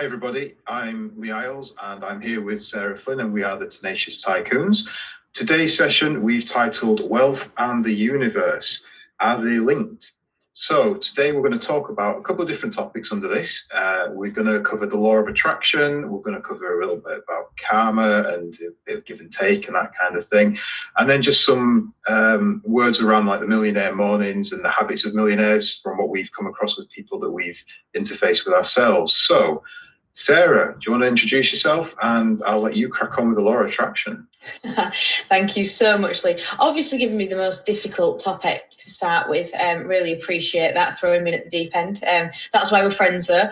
Hi, everybody. I'm Lee Isles, and I'm here with Sarah Flynn, and we are the Tenacious Tycoons. Today's session we've titled Wealth and the Universe. Are they linked? So today we're going to talk about a couple of different topics under this. Uh, we're going to cover the law of attraction. We're going to cover a little bit about karma and give and take and that kind of thing. And then just some um, words around like the millionaire mornings and the habits of millionaires from what we've come across with people that we've interfaced with ourselves. So Sarah, do you want to introduce yourself? And I'll let you crack on with the law of attraction. Thank you so much, Lee. Obviously, giving me the most difficult topic to start with. Um, really appreciate that throwing me at the deep end. Um, that's why we're friends, though.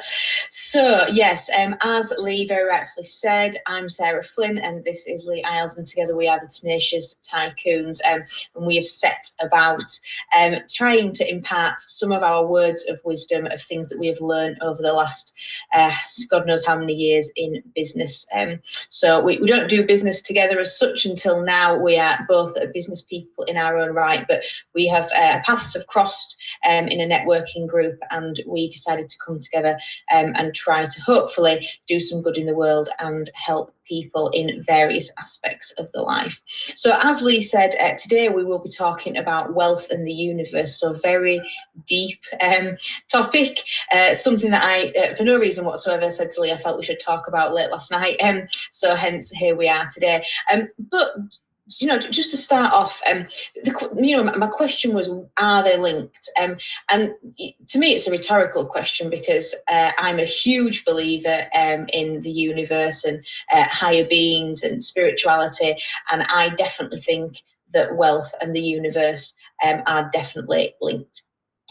So, yes, um, as Lee very rightfully said, I'm Sarah Flynn, and this is Lee Isles, and together we are the Tenacious Tycoons. Um, and we have set about um, trying to impart some of our words of wisdom of things that we have learned over the last uh, God knows how many years in business. Um, so, we, we don't do business together as such until now. We are both business people in our own right, but we have uh, paths have crossed um, in a networking group, and we decided to come together um, and try to hopefully do some good in the world and help people in various aspects of the life. So, as Lee said, uh, today we will be talking about wealth and the universe. So, very deep um, topic, uh, something that I, uh, for no reason whatsoever, said to Lee I felt we should talk about late last night. Um, so, hence here we are today. Um, but you know, just to start off, um, the, you know, my question was, are they linked? Um, and to me, it's a rhetorical question because uh, I'm a huge believer um, in the universe and uh, higher beings and spirituality, and I definitely think that wealth and the universe um, are definitely linked.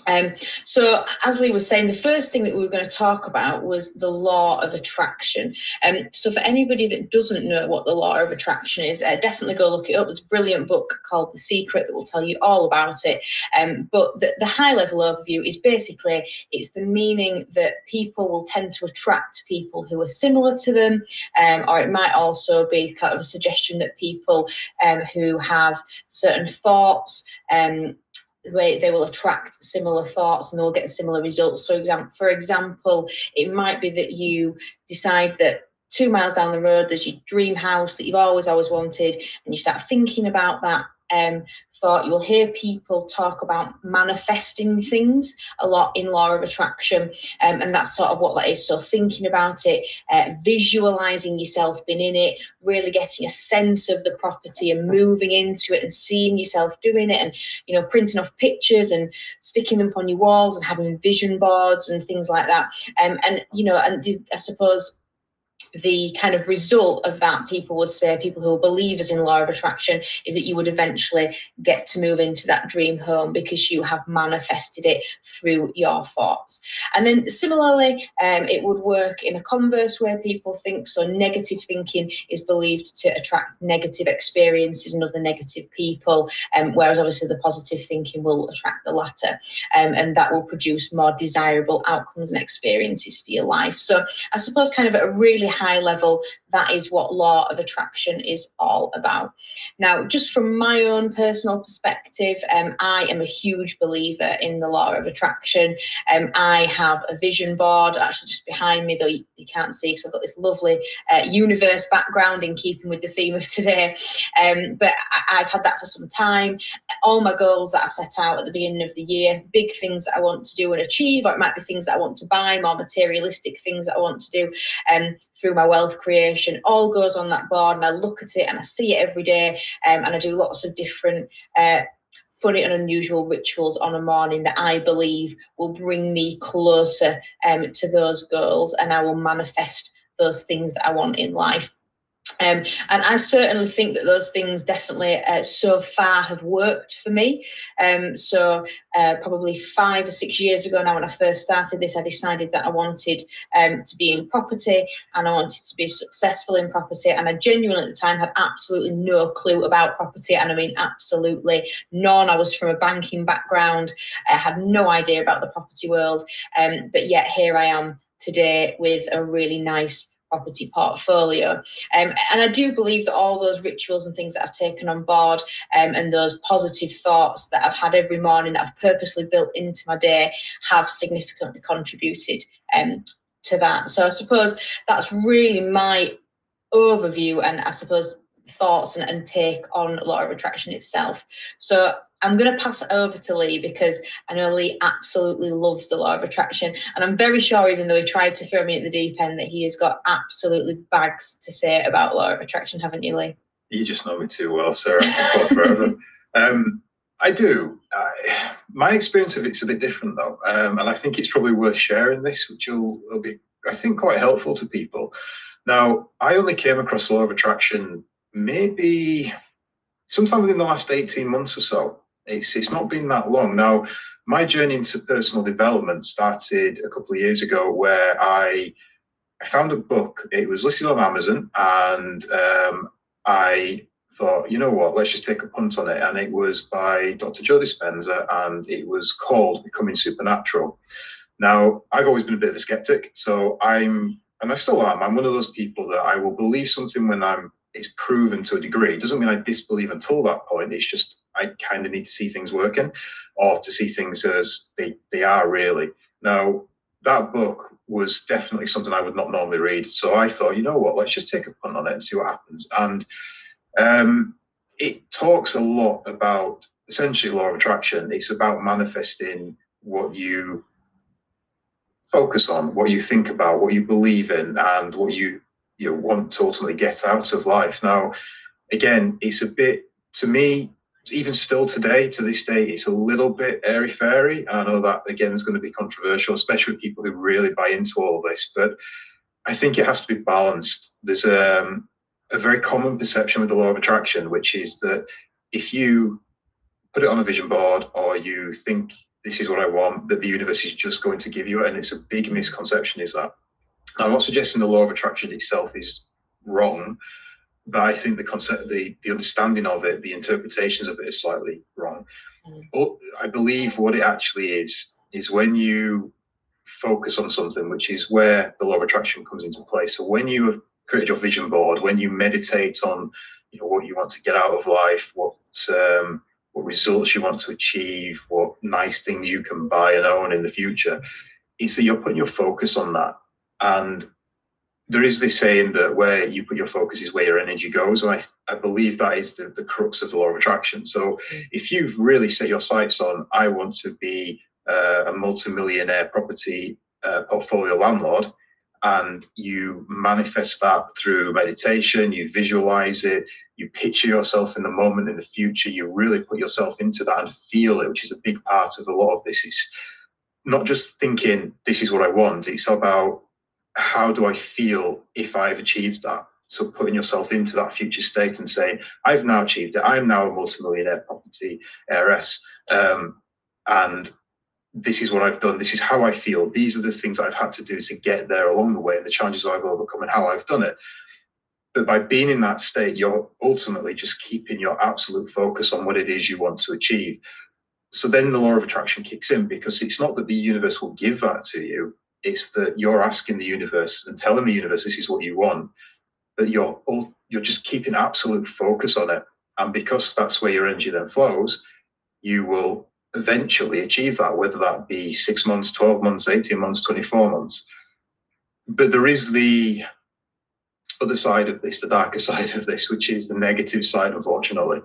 Um, so, as Lee was saying, the first thing that we were going to talk about was the law of attraction. Um, so, for anybody that doesn't know what the law of attraction is, uh, definitely go look it up. There's a brilliant book called The Secret that will tell you all about it. Um, but the, the high level overview is basically it's the meaning that people will tend to attract people who are similar to them, um, or it might also be kind of a suggestion that people um, who have certain thoughts um, they, they will attract similar thoughts and they'll get similar results. So, for example, it might be that you decide that two miles down the road there's your dream house that you've always, always wanted, and you start thinking about that um, thought you'll hear people talk about manifesting things a lot in law of attraction um, and that's sort of what that is. So thinking about it uh, visualizing yourself being in it really getting a sense of the property and moving into it and seeing yourself doing it and you know printing off pictures and sticking them on your walls and having vision boards and things like that. Um, and you know and the, i suppose the kind of result of that, people would say, people who are believers in law of attraction, is that you would eventually get to move into that dream home because you have manifested it through your thoughts. And then similarly, um, it would work in a converse way people think. So negative thinking is believed to attract negative experiences and other negative people, um, whereas obviously the positive thinking will attract the latter, um, and that will produce more desirable outcomes and experiences for your life. So I suppose kind of a really high level, that is what law of attraction is all about. Now, just from my own personal perspective, um, I am a huge believer in the law of attraction. Um, I have a vision board actually just behind me, though you, you can't see because I've got this lovely uh, universe background in keeping with the theme of today. Um, but I, I've had that for some time. All my goals that I set out at the beginning of the year, big things that I want to do and achieve, or it might be things that I want to buy, more materialistic things that I want to do. Um, through my wealth creation all goes on that board and I look at it and I see it every day um, and I do lots of different uh, funny and unusual rituals on a morning that I believe will bring me closer um, to those goals and I will manifest those things that I want in life. Um, and I certainly think that those things definitely uh, so far have worked for me. Um, so, uh, probably five or six years ago now, when I first started this, I decided that I wanted um, to be in property and I wanted to be successful in property. And I genuinely at the time had absolutely no clue about property. And I mean, absolutely none. I was from a banking background, I had no idea about the property world. Um, but yet, here I am today with a really nice property portfolio. Um, and I do believe that all those rituals and things that I've taken on board um, and those positive thoughts that I've had every morning that I've purposely built into my day have significantly contributed um, to that. So I suppose that's really my overview and I suppose thoughts and, and take on law of attraction itself. So I'm going to pass it over to Lee because I know Lee absolutely loves the law of attraction. And I'm very sure, even though he tried to throw me at the deep end, that he has got absolutely bags to say about law of attraction, haven't you, Lee? You just know me too well, Sarah. I can talk forever. Um, I do. I, my experience of it's a bit different though, um, and I think it's probably worth sharing this, which will, will be, I think, quite helpful to people. Now, I only came across law of attraction maybe sometime within the last 18 months or so. It's, it's not been that long. Now, my journey into personal development started a couple of years ago where I, I found a book. It was listed on Amazon and um, I thought, you know what, let's just take a punt on it. And it was by Dr. Joe Dispenza and it was called Becoming Supernatural. Now, I've always been a bit of a skeptic. So I'm, and I still am, I'm one of those people that I will believe something when I'm it's proven to a degree. It doesn't mean I disbelieve until that point. It's just I kind of need to see things working or to see things as they, they are really. Now, that book was definitely something I would not normally read. So I thought, you know what, let's just take a punt on it and see what happens. And um, it talks a lot about essentially law of attraction. It's about manifesting what you focus on, what you think about, what you believe in, and what you you want to ultimately get out of life. Now, again, it's a bit to me, even still today, to this day, it's a little bit airy fairy. And I know that again is going to be controversial, especially with people who really buy into all this. But I think it has to be balanced. There's um, a very common perception with the law of attraction, which is that if you put it on a vision board or you think this is what I want, that the universe is just going to give you it. And it's a big misconception is that. I'm not suggesting the law of attraction itself is wrong, but I think the concept, the, the understanding of it, the interpretations of it is slightly wrong. Mm. But I believe what it actually is, is when you focus on something, which is where the law of attraction comes into play. So when you have created your vision board, when you meditate on you know what you want to get out of life, what um, what results you want to achieve, what nice things you can buy and own in the future, is that you're putting your focus on that. And there is this saying that where you put your focus is where your energy goes. And I, I believe that is the, the crux of the law of attraction. So if you've really set your sights on, I want to be uh, a multimillionaire property uh, portfolio landlord, and you manifest that through meditation, you visualize it, you picture yourself in the moment in the future, you really put yourself into that and feel it, which is a big part of a lot of this. Is not just thinking this is what I want, it's about how do I feel if I've achieved that? So putting yourself into that future state and saying, I've now achieved it. I'm now a multimillionaire property heiress. Um, and this is what I've done. This is how I feel. These are the things I've had to do to get there along the way and the challenges I've overcome and how I've done it. But by being in that state, you're ultimately just keeping your absolute focus on what it is you want to achieve. So then the law of attraction kicks in because it's not that the universe will give that to you, it's that you're asking the universe and telling the universe this is what you want, but you're all, you're just keeping absolute focus on it. And because that's where your energy then flows, you will eventually achieve that, whether that be six months, 12 months, 18 months, 24 months. But there is the other side of this, the darker side of this, which is the negative side, unfortunately.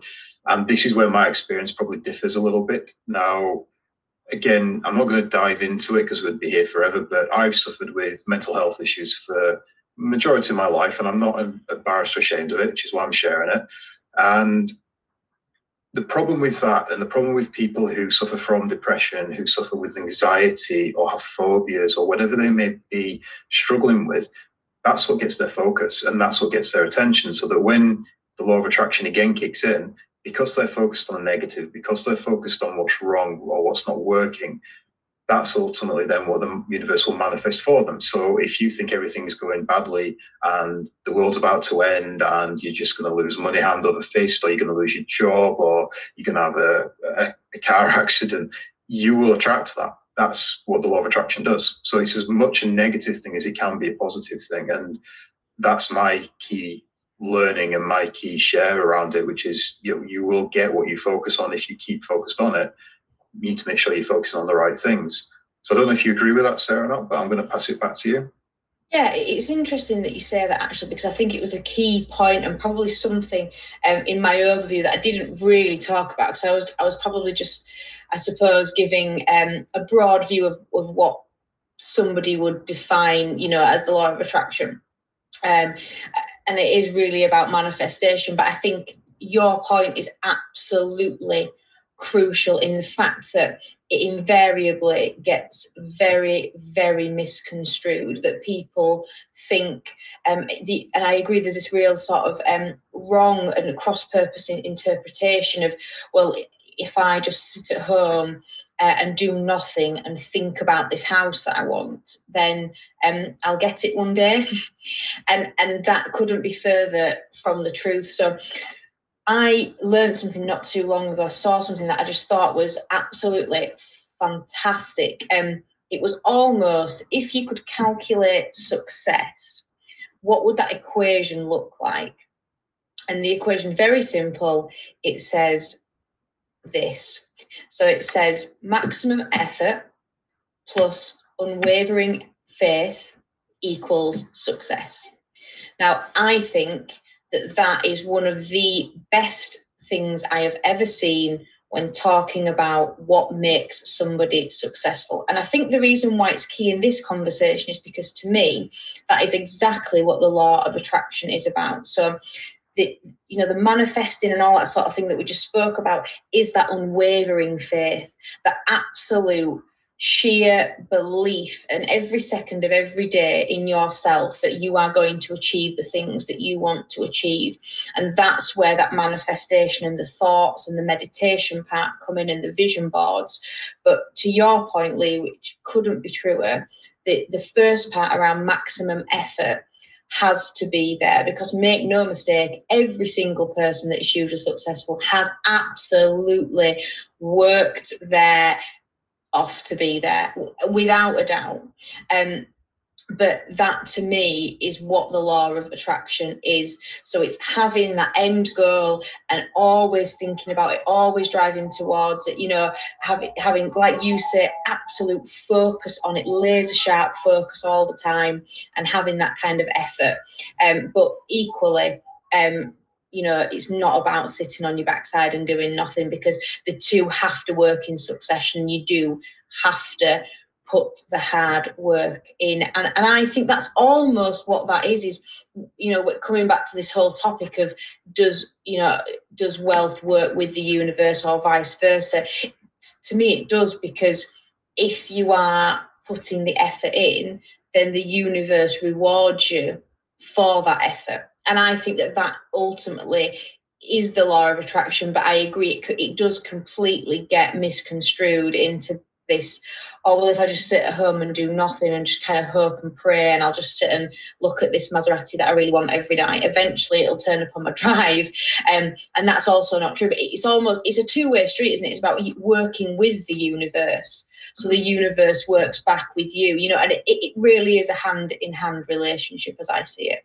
And this is where my experience probably differs a little bit. Now, again, I'm not going to dive into it because we'd be here forever, but I've suffered with mental health issues for the majority of my life, and I'm not embarrassed or ashamed of it, which is why I'm sharing it. And the problem with that, and the problem with people who suffer from depression, who suffer with anxiety or have phobias or whatever they may be struggling with, that's what gets their focus and that's what gets their attention. So that when the law of attraction again kicks in, because they're focused on negative, because they're focused on what's wrong or what's not working, that's ultimately then what the universe will manifest for them. So if you think everything's going badly and the world's about to end and you're just going to lose money hand over fist, or you're going to lose your job, or you're going to have a, a, a car accident, you will attract that. That's what the law of attraction does. So it's as much a negative thing as it can be a positive thing. And that's my key learning and my key share around it, which is you know, you will get what you focus on if you keep focused on it. You need to make sure you're focusing on the right things. So I don't know if you agree with that, Sarah, or not, but I'm going to pass it back to you. Yeah, it's interesting that you say that actually, because I think it was a key point and probably something um, in my overview that I didn't really talk about because I was I was probably just, I suppose, giving um, a broad view of, of what somebody would define, you know, as the law of attraction. Um, and it is really about manifestation. But I think your point is absolutely crucial in the fact that it invariably gets very, very misconstrued. That people think, um, the, and I agree, there's this real sort of um, wrong and cross purpose interpretation of, well, if I just sit at home uh, and do nothing and think about this house that I want, then um, I'll get it one day. and and that couldn't be further from the truth. So I learned something not too long ago, saw something that I just thought was absolutely fantastic. Um, it was almost if you could calculate success, what would that equation look like? And the equation very simple. It says this. So it says maximum effort plus unwavering faith equals success. Now, I think that that is one of the best things I have ever seen when talking about what makes somebody successful. And I think the reason why it's key in this conversation is because to me, that is exactly what the law of attraction is about. So the you know the manifesting and all that sort of thing that we just spoke about is that unwavering faith that absolute sheer belief and every second of every day in yourself that you are going to achieve the things that you want to achieve. And that's where that manifestation and the thoughts and the meditation part come in and the vision boards. But to your point lee which couldn't be truer the, the first part around maximum effort has to be there because make no mistake, every single person that is hugely successful has absolutely worked their off to be there without a doubt. Um, but that to me is what the law of attraction is. So it's having that end goal and always thinking about it always driving towards it you know having having like you say absolute focus on it laser sharp focus all the time and having that kind of effort. Um but equally um you know it's not about sitting on your backside and doing nothing because the two have to work in succession. You do have to put the hard work in. And, and i think that's almost what that is is you know coming back to this whole topic of does you know does wealth work with the universe or vice versa? To me it does because if you are putting the effort in then the universe rewards you for that effort. And i think that that ultimately is the law of attraction but i agree it, it does completely get misconstrued into this oh well if i just sit at home and do nothing and just kind of hope and pray and i'll just sit and look at this maserati that i really want every night eventually it'll turn up on my drive. Um, and that's also not true but it's almost it's a two-way street isn't it? It's about working with the universe. So the universe works back with you you know and it, it really is a hand in hand relationship as i see it.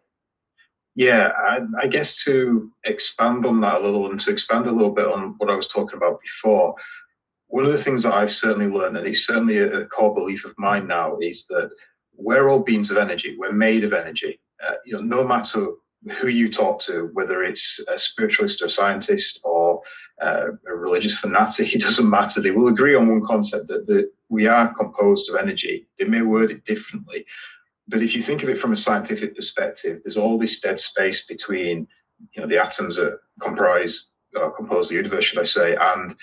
Yeah, I, I, guess to expand on that a little and to expand a little bit on what I was talking about before, one of the things that I've certainly learned, and it's certainly a, a, core belief of mine now, is that we're all beings of energy. We're made of energy. Uh, you know, no matter who you talk to, whether it's a spiritualist or a scientist or uh, a religious fanatic, it doesn't matter. They will agree on one concept that, that we are composed of energy. They may word it differently, but if you think of it from a scientific perspective, there's all this dead space between you know the atoms that comprise or compose the universe, should I say, and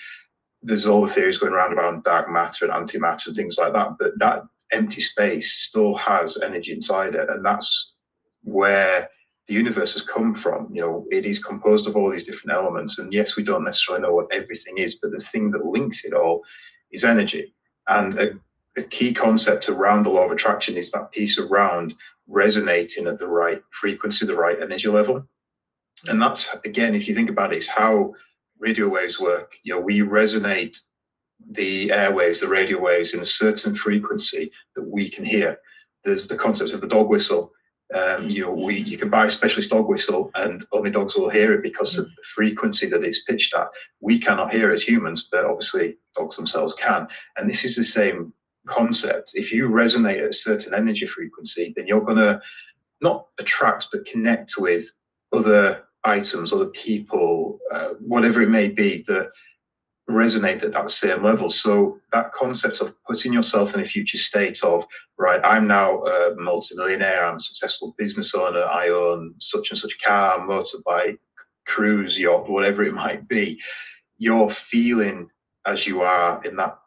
there's all the theories going around about dark matter and antimatter and things like that, but that empty space still has energy inside it, and that's where the universe has come from. You know, it is composed of all these different elements, and yes, we don't necessarily know what everything is, but the thing that links it all is energy. And a, a key concept around the law of attraction is that piece around resonating at the right frequency, the right energy level. And that's again, if you think about it, it's how radio waves work. You know, we resonate the airwaves, the radio waves in a certain frequency that we can hear. There's the concept of the dog whistle. Um, you know, we you can buy a specialist dog whistle and only dogs will hear it because of the frequency that it's pitched at. We cannot hear as humans, but obviously dogs themselves can. And this is the same concept. If you resonate at a certain energy frequency, then you're going to not attract but connect with other items, or the people, uh, whatever it may be that resonate at that same level. So that concept of putting yourself in a future state of right, I'm now a multimillionaire, I'm a successful business owner, I own such and such car, motorbike, cruise, yacht, whatever it might be. You're feeling as you are in that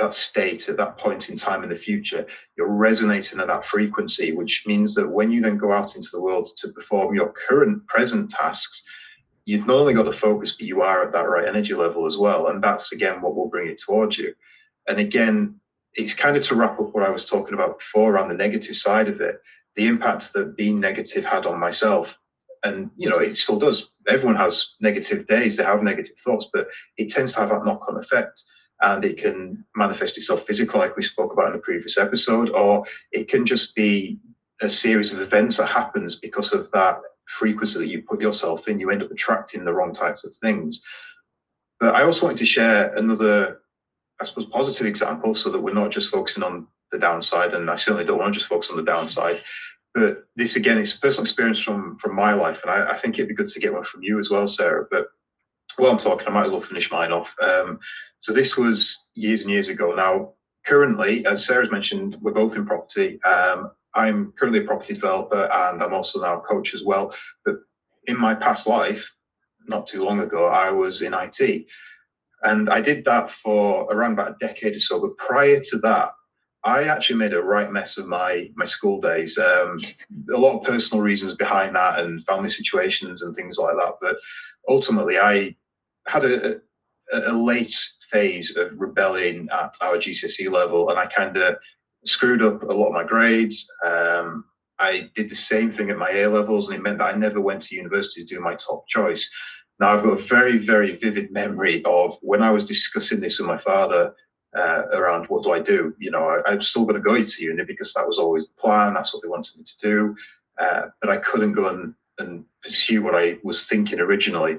that state at that point in time in the future, you're resonating at that frequency, which means that when you then go out into the world to perform your current present tasks, you've not only got the focus, but you are at that right energy level as well. And that's again what will bring it towards you. And again, it's kind of to wrap up what I was talking about before around the negative side of it, the impact that being negative had on myself. And you know, it still does. Everyone has negative days, they have negative thoughts, but it tends to have that knock-on effect and it can manifest itself physically, like we spoke about in the previous episode, or it can just be a series of events that happens because of that frequency that you put yourself in. You end up attracting the wrong types of things. But I also wanted to share another, I suppose, positive example so that we're not just focusing on the downside, and I certainly don't want to just focus on the downside. But this again is a personal experience from from my life, and I, I think it'd be good to get one from you as well, Sarah. But while I'm talking, I might as well finish mine off. Um, so this was years and years ago. Now, currently, as Sarah's mentioned, we're both in property. Um, I'm currently a property developer and I'm also now a coach as well. But in my past life, not too long ago, I was in IT. And I did that for around about a decade or so. But prior to that, I actually made a right mess of my my school days. Um, a lot of personal reasons behind that, and family situations and things like that. But ultimately, I had a, a, a late phase of rebelling at our GCSE level, and I kind of screwed up a lot of my grades. Um, I did the same thing at my A levels, and it meant that I never went to university to do my top choice. Now, I've got a very, very vivid memory of when I was discussing this with my father uh, around what do I do. You know, I, am still going to go to uni because that was always the plan. That's what they wanted me to do. Uh, but I couldn't go and, and pursue what I was thinking originally.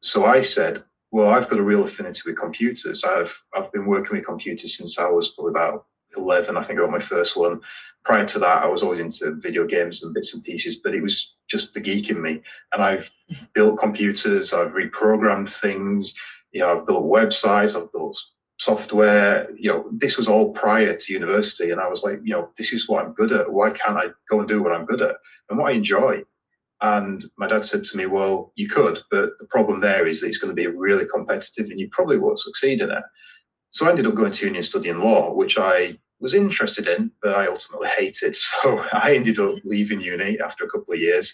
So I said, well, I've got a real affinity with computers. I've I've been working with computers since I was probably about 11. I think I got my first one. Prior to that, I was always into video games and bits and pieces, but it was just the geek in me. And I've built computers, I've reprogrammed things, you know, I've built websites, I've built software. You know, this was all prior to university, and I was like, you know, this is what I'm good at. Why can't I go and do what I'm good at and what I enjoy? And my dad said to me, Well, you could, but the problem there is that it's going to be really competitive and you probably won't succeed in it. So I ended up going to uni and studying law, which I was interested in, but I ultimately hated. So I ended up leaving uni after a couple of years.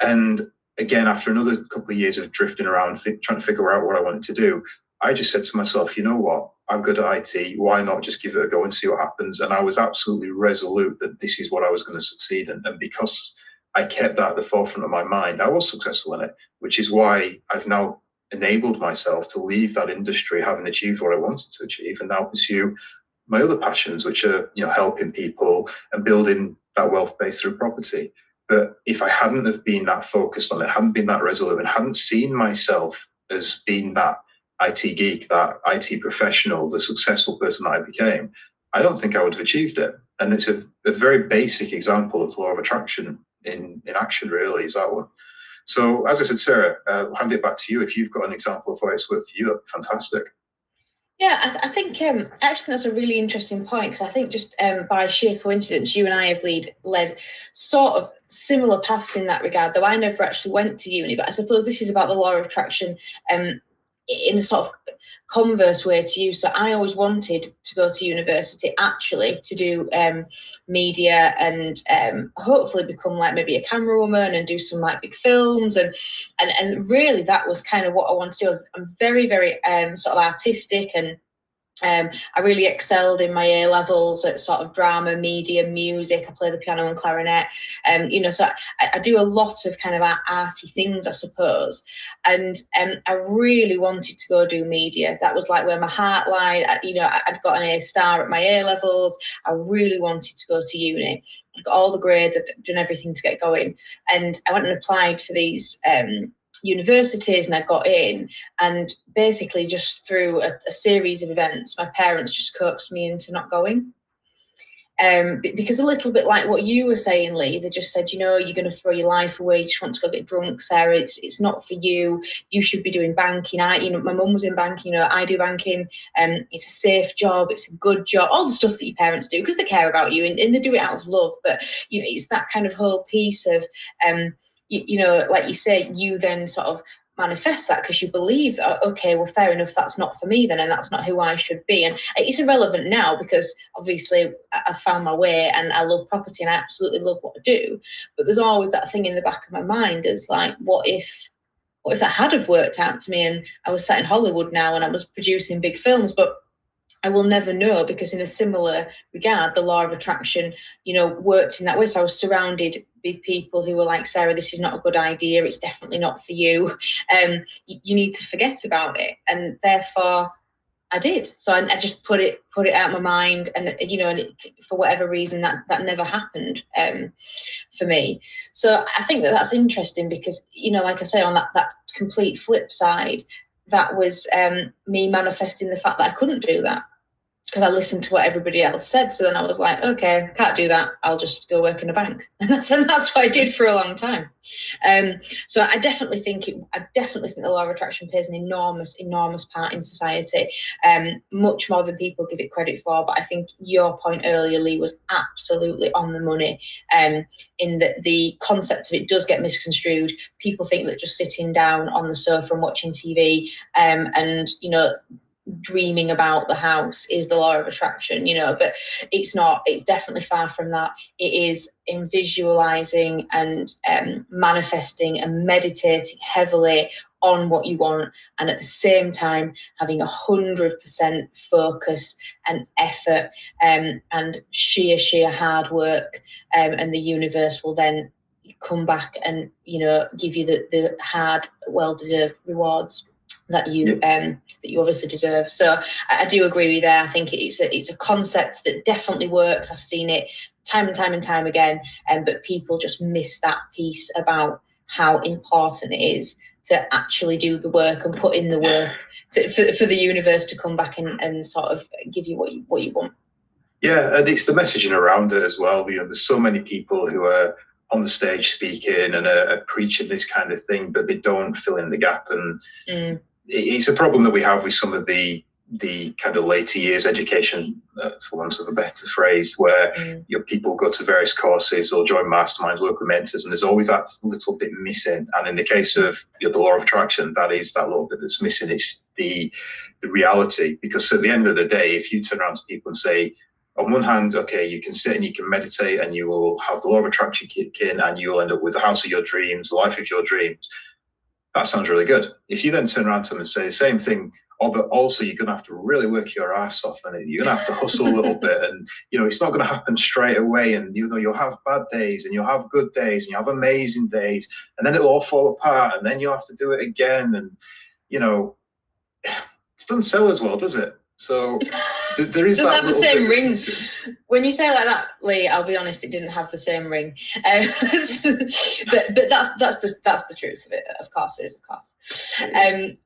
And again, after another couple of years of drifting around, th- trying to figure out what I wanted to do, I just said to myself, you know what? I'm good at IT. Why not just give it a go and see what happens? And I was absolutely resolute that this is what I was going to succeed in. And because I kept that at the forefront of my mind. I was successful in it, which is why I've now enabled myself to leave that industry having achieved what I wanted to achieve and now pursue my other passions, which are, you know, helping people and building that wealth base through property. But if I hadn't have been that focused on it, hadn't been that resolute and hadn't seen myself as being that IT geek, that IT professional, the successful person that I became, I don't think I would have achieved it. And it's a, a very basic example of the law of attraction in in action really is that one. So as I said, Sarah, uh, I'll hand it back to you. If you've got an example of where it's worked for you, fantastic. Yeah, I, th- I think um, actually that's a really interesting point because I think just um, by sheer coincidence, you and I have lead, led sort of similar paths in that regard. Though I never actually went to uni, but I suppose this is about the law of attraction um, in a sort of converse way to you. So I always wanted to go to university actually to do um, media and um, hopefully become like maybe a camera woman and do some like big films and and and really that was kind of what I wanted to do. I'm very very um, sort of artistic and um, I really excelled in my A levels at sort of drama, media, music. I play the piano and clarinet. Um, you know, so I, I do a lot of kind of arty things, I suppose. And um, I really wanted to go do media. That was like where my heart lied. I, you know, I'd got an A star at my A levels. I really wanted to go to uni. I got all the grades, I'd done everything to get going. And I went and applied for these um, universities and I got in and basically just through a, a, series of events my parents just coaxed me into not going um, because a little bit like what you were saying, Lee, they just said, you know, you're going to throw your life away. You just want to go get drunk, Sarah. It's it's not for you. You should be doing banking. I, you know, my mum was in banking. You know, I do banking. Um, it's a safe job. It's a good job. All the stuff that your parents do because they care about you and, and, they do it out of love. But you know, it's that kind of whole piece of, um, you, you know, like you say, you then sort of manifest that because you believe that, okay well fair enough that's not for me then and that's not who i should be. And it's irrelevant now because obviously i've found my way and i love property and i absolutely love what i do. But there's always that thing in the back of my mind as like what if what if that had have worked out to me? And i was sat in hollywood now and i was producing big films but I will never know because, in a similar regard, the law of attraction, you know, worked in that way. So I was surrounded with people who were like, Sarah, this is not a good idea. It's definitely not for you. Um, you, need to forget about it. And therefore, I did. So I, I, just put it put it out of my mind, and you know, and it, for whatever reason, that that never happened um, for me. So I think that that's interesting because you know, like I say, on that that complete flip side, that was um, me manifesting the fact that I couldn't do that because I listened to what everybody else said. So then I was like, okay, can't do that. I'll just go work in a bank, and that's and that's what I did for a long time. Um, so I definitely think it. I definitely think the law of attraction plays an enormous, enormous part in society, um, much more than people give it credit for. But I think your point earlier, Lee, was absolutely on the money. Um, in that the concept of it does get misconstrued. People think that just sitting down on the sofa and watching TV, um, and you know dreaming about the house is the law of attraction you know but it's not it's definitely far from that. It is in visualizing and um, manifesting and meditating heavily on what you want and at the same time having a hundred percent focus and effort um, and sheer sheer hard work um, and the universe will then come back and you know give you the, the hard well deserved rewards that you um, that you obviously deserve. So I, I, do agree with you there. I think it's a it's a concept that definitely works. I've seen it time and time and time again, um, but people just miss that piece about how important it is to actually do the work and put in the work to, for, for the universe to come back and, and sort of give you what you what you want. Yeah, and it's the messaging around it as well. You know, there's so many people who are on the stage speaking and are, are preaching this kind of thing, but they don't fill in the gap and. Mm it's a problem that we have with some of the the kind of later years education, uh, for want of a better phrase, where mm. your people go to various courses or join masterminds, work with mentors, and there's always that little bit missing. And in the case of you know, the law of attraction, that is that little bit that's missing. It's the the reality, because at the end of the day, if you turn around to people and say, on one hand, okay, you can sit and you can meditate, and you will have the law of attraction kick in, and you will end up with the house of your dreams, the life of your dreams that sounds really good. If you then turn around to them and say the same thing, oh, but also you're going to have to really work your ass off and you're going to have to hustle a little bit. And, you know, it's not going to happen straight away. And, you know, you'll have bad days and you'll have good days and you'll have amazing days. And then it'll all fall apart and then you have to do it again. And, you know, it doesn't sell as well, does it? So there is. Doesn't have the same ring. When you say it like that, Lee, I'll be honest, it didn't have the same ring. Um, but but that's that's the that's the truth of it. Of course, it is. Of course. Um,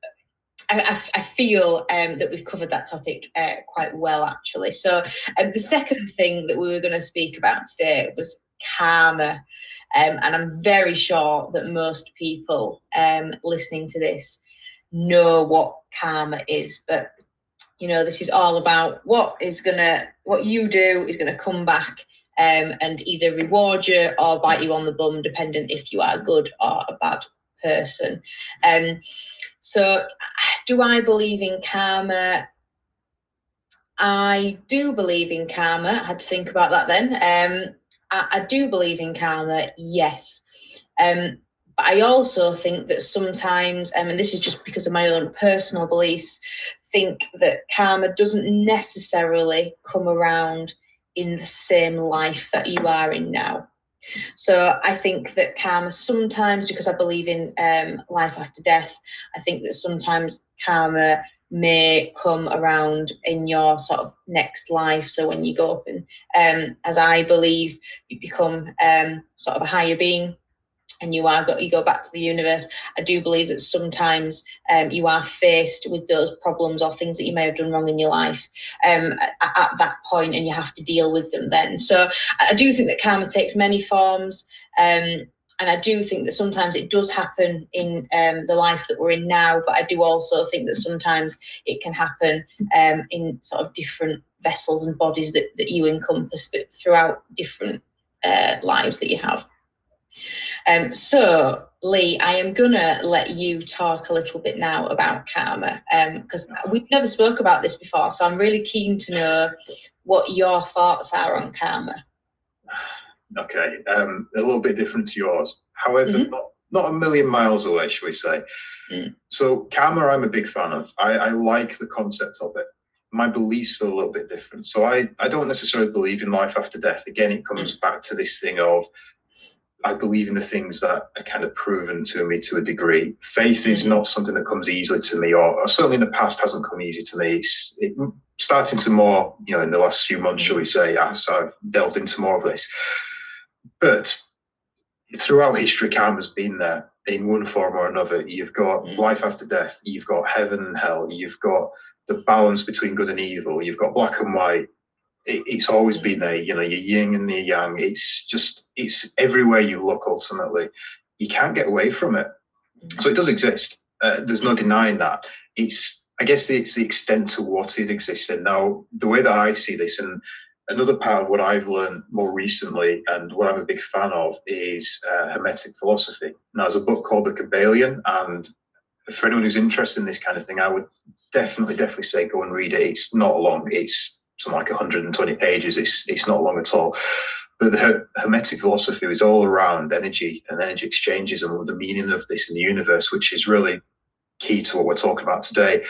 I, I, feel um, that we've covered that topic uh, quite well, actually. So, um, the second thing that we were going to speak about today was karma. Um, and I'm very sure that most people um, listening to this know what karma is. But you know this is all about what is gonna what you do is gonna come back um, and either reward you or bite you on the bum dependent if you are a good or a bad person. Um, so do i believe in karma? I do believe in karma. I had to think about that then. Um, I, I, do believe in karma yes. Um, but I also think that sometimes, um, and this is just because of my own personal beliefs, think that karma doesn't necessarily come around in the same life that you are in now. So I think that karma sometimes, because I believe in um, life after death, I think that sometimes karma may come around in your sort of next life. So when you go up and, um, as I believe, you become um, sort of a higher being and you are go, you go back to the universe i do believe that sometimes um, you are faced with those problems or things that you may have done wrong in your life um, at, at, that point and you have to deal with them then so i do think that karma takes many forms um, and I do think that sometimes it does happen in um, the life that we're in now, but I do also think that sometimes it can happen um, in sort of different vessels and bodies that, that you encompass throughout different uh, lives that you have. Um, so, Lee, I am gonna let you talk a little bit now about karma because um, we've never spoke about this before. So I'm really keen to know what your thoughts are on karma. Okay, um, a little bit different to yours. However, mm-hmm. not not a million miles away, shall we say? Mm. So karma, I'm a big fan of. I, I like the concept of it. My beliefs are a little bit different. So I, I don't necessarily believe in life after death. Again, it comes mm. back to this thing of I believe in the things that are kind of proven to me to a degree. Faith is mm-hmm. not something that comes easily to me, or, or certainly in the past hasn't come easy to me. It's it, starting to more, you know, in the last few months, shall we say, as I've delved into more of this. But throughout history, karma's been there in one form or another. You've got mm. life after death, you've got heaven and hell, you've got the balance between good and evil, you've got black and white, it, it's always been there. You know, your yin and your yang. It's just it's everywhere you look. Ultimately, you can't get away from it. Mm-hmm. So it does exist. Uh, there's no denying that. It's I guess it's the extent to what it exists in. Now, the way that I see this, and another part of what I've learned more recently, and what I'm a big fan of, is uh, Hermetic philosophy. Now, there's a book called The Kybalion, and for anyone who's interested in this kind of thing, I would definitely, definitely say go and read it. It's not long. It's something like 120 pages. It's it's not long at all. But the Hermetic philosophy is all around energy and energy exchanges and the meaning of this in the universe, which is really key to what we're talking about today.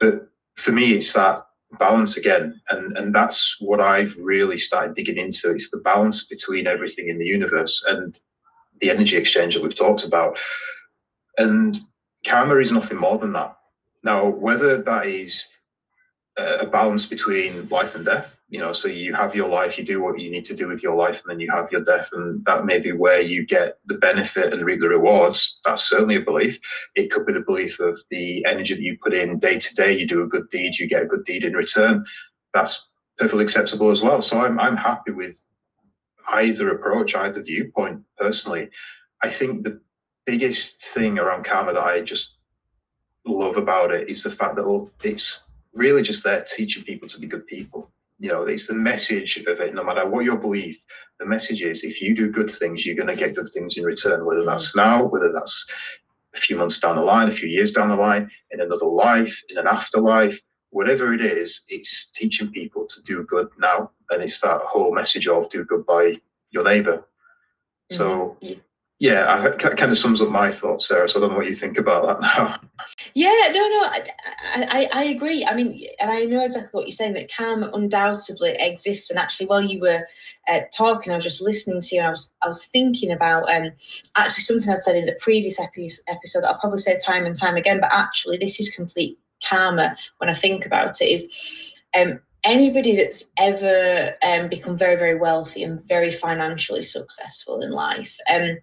But for me, it's that balance again, and and that's what I've really started digging into. It's the balance between everything in the universe and the energy exchange that we've talked about. And karma is nothing more than that. Now, whether that is a balance between life and death you know so you have your life you do what you need to do with your life and then you have your death and that may be where you get the benefit and reap the rewards. That's certainly a belief. It could be the belief of the energy that you put in day to day you do a good deed you get a good deed in return. That's perfectly acceptable as well. So i'm, I'm happy with either approach either viewpoint personally. I think the biggest thing around karma that i just love about it is the fact that it's really just there teaching people to be good people. You know, it's the message of it. No matter what your belief, the message is if you do good things, you're going to get good things in return. Whether that's now, whether that's a few months down the line, a few years down the line, in another life, in an afterlife, whatever it is, it's teaching people to do good now, and it's that whole message of do good by your neighbor. So mm-hmm yeah, I, kind of sums up my thoughts, Sarah. So I don't know what you think about that now. Yeah, no, no, I, I, I agree. I mean, and I know exactly what you're saying. That karma undoubtedly exists. And actually, while you were uh, talking, I was just listening to you, and I was, I was thinking about um, actually something I'd said in the previous epi- episode that I'll probably say time and time again. But actually, this is complete karma when I think about it. Is um, anybody that's ever um, become very, very wealthy and very financially successful in life. Um,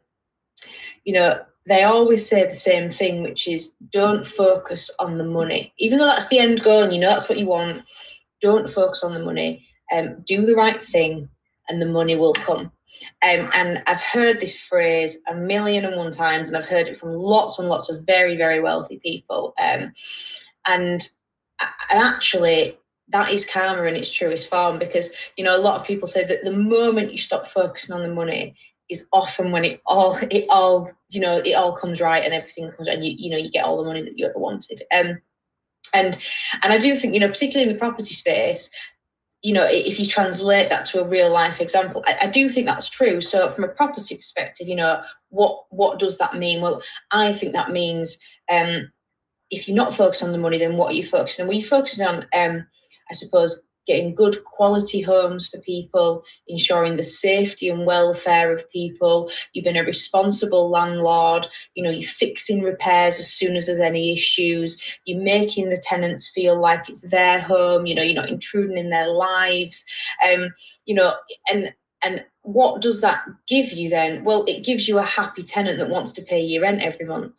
you know, they always say the same thing, which is don't focus on the money. Even though that's the end goal and you know that's what you want, don't focus on the money. Um, do the right thing and the money will come. Um, and I've heard this phrase a million and one times, and I've heard it from lots and lots of very, very wealthy people. Um, and, and actually, that is karma in its truest form because you know a lot of people say that the moment you stop focusing on the money is often when it all it all you know it all comes right and everything comes right and you you know you get all the money that you ever wanted. Um and and i do think you know particularly in the property space you know if you translate that to a real life example I, I, do think that's true. So from a property perspective you know what what does that mean? Well i think that means um if you're not focused on the money then what are you focusing on? Well you're focusing on um i suppose getting good quality homes for people, ensuring the safety and welfare of people. You've been a responsible landlord. You know, you're fixing repairs as soon as there's any issues. You're making the tenants feel like it's their home. You know, you're not intruding in their lives. Um, you know, and and what does that give you then? Well, it gives you a happy tenant that wants to pay your rent every month.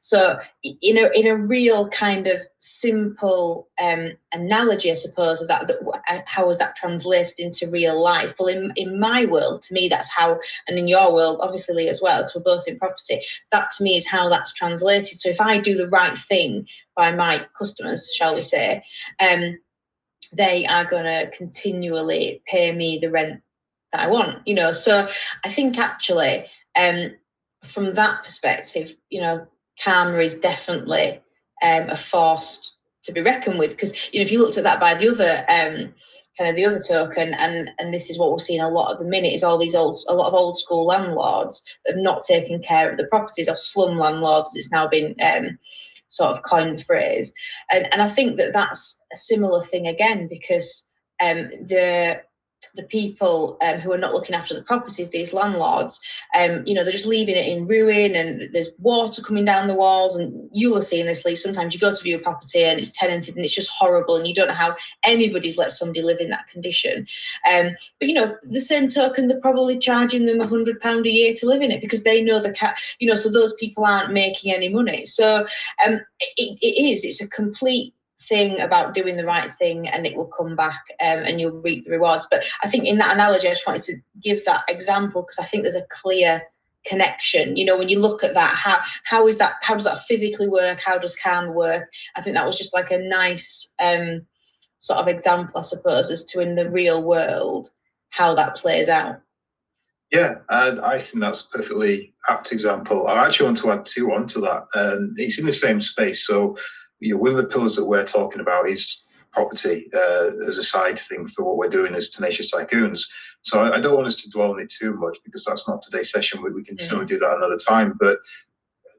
So, in a in a real kind of simple um, analogy, I suppose, of that, that uh, how was that translated into real life? Well, in in my world, to me, that's how, and in your world, obviously as well, because we're both in property. That to me is how that's translated. So, if I do the right thing by my customers, shall we say, um, they are going to continually pay me the rent that I want. You know, so I think actually. Um, from that perspective, you know, karma is definitely um, a force to be reckoned with because you know if you looked at that by the other um, kind of the other token and and this is what we're seeing a lot at the minute is all these old a lot of old school landlords that have not taken care of the properties or slum landlords it's now been um, sort of coined the phrase. And and I think that that's a similar thing again because um, the the people um, who are not looking after the properties, these landlords, um, you know, they're just leaving it in ruin and there's water coming down the walls. And you'll have seen this, Lee. Sometimes you go to view a property and it's tenanted and it's just horrible and you don't know how anybody's let somebody live in that condition. Um, but, you know, the same token, they're probably charging them a £100 a year to live in it because they know the cat, you know, so those people aren't making any money. So um, it, it is, it's a complete thing about doing the right thing and it will come back um, and you'll reap the rewards. But I think in that analogy, I just wanted to give that example because I think there's a clear connection. You know, when you look at that, how how is that? How does that physically work? How does karma work? I think that was just like a nice um, sort of example, I suppose, as to in the real world how that plays out. Yeah, and I think that's a perfectly apt example. I actually want to add two onto that. Um, it's in the same space. So you know, one of the pillars that we're talking about is property uh, as a side thing for what we're doing as tenacious tycoons. So I, I, don't want us to dwell on it too much because that's not today's session. We, we can certainly do that another time. But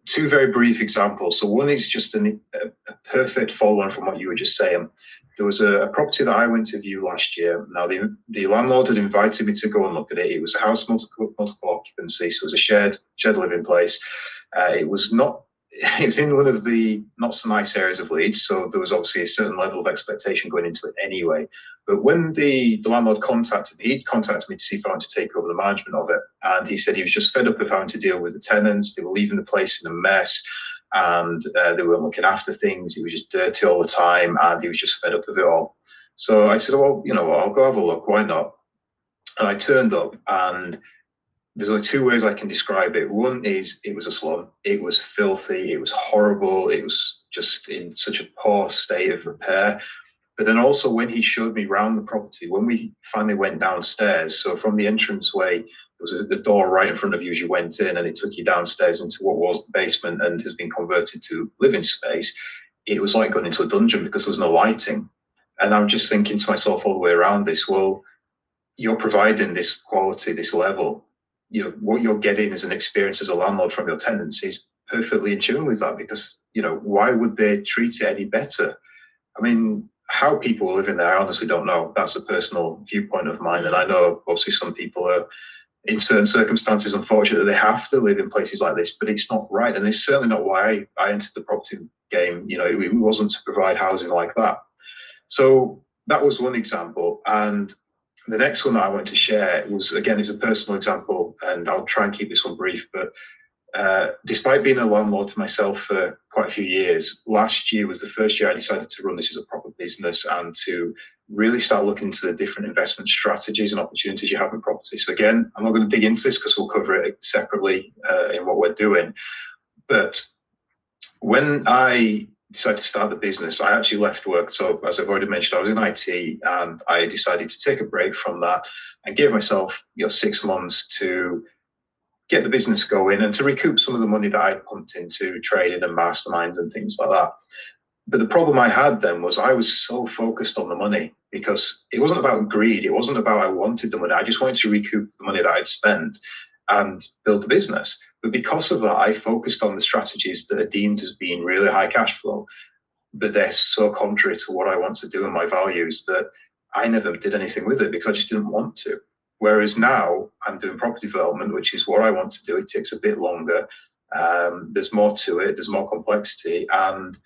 two very brief examples. So one is just an, a, a perfect follow-on from what you were just saying. There was a, a, property that I went to view last year. Now the the landlord had invited me to go and look at it. It was a house multiple, multiple occupancy, so it was a shared shared living place. Uh, it was not it was in one of the not so nice areas of Leeds, so there was obviously a certain level of expectation going into it anyway. But when the, the landlord contacted me, he contacted me to see if I wanted to take over the management of it. And he said he was just fed up of having to deal with the tenants. They were leaving the place in a mess and uh, they weren't looking after things. It was just dirty all the time and he was just fed up of it all. So I said, well, you know, I'll go have a look. Why not? And I turned up and there's only two ways I can describe it. One is it was a slum. It was filthy. It was horrible. It was just in such a poor state of repair. But then also when he showed me around the property, when we finally went downstairs, so from the entrance way, there was the door right in front of you as you went in, and it took you downstairs into what was the basement and has been converted to living space. It was like going into a dungeon because there was no lighting. And I'm just thinking to myself all the way around this, well, you're providing this quality, this level you know what you're getting as an experience as a landlord from your tenants is perfectly in tune with that because you know why would they treat it any better? I mean how people live in there i honestly don't know. That's a personal viewpoint of mine. And i know obviously some people are in certain circumstances unfortunately they have to live in places like this but it's not right. And it's certainly not why i, entered the property game. You know it, it wasn't to provide housing like that. So that was one example. And the next one that I wanted to share was again is a personal example, and I'll try and keep this one brief. But uh, despite being a landlord for myself for quite a few years, last year was the first year I decided to run this as a proper business and to really start looking into the different investment strategies and opportunities you have in property. So again, I'm not going to dig into this because we'll cover it separately uh, in what we're doing. But when I decided to start the business, I actually left work. So, as I've already mentioned, I was in IT and I decided to take a break from that and give myself you know six months to get the business going and to recoup some of the money that I'd pumped into trading and masterminds and things like that. But the problem I had then was I was so focused on the money because it wasn't about greed. It wasn't about I wanted the money. I just wanted to recoup the money that I'd spent and build the business. But because of that, I focused on the strategies that are deemed as being really high cash flow, but they're so contrary to what I want to do and my values that I never did anything with it because I just didn't want to. Whereas now I'm doing property development, which is what I want to do. It takes a bit longer. Um, there's more to it. There's more complexity, and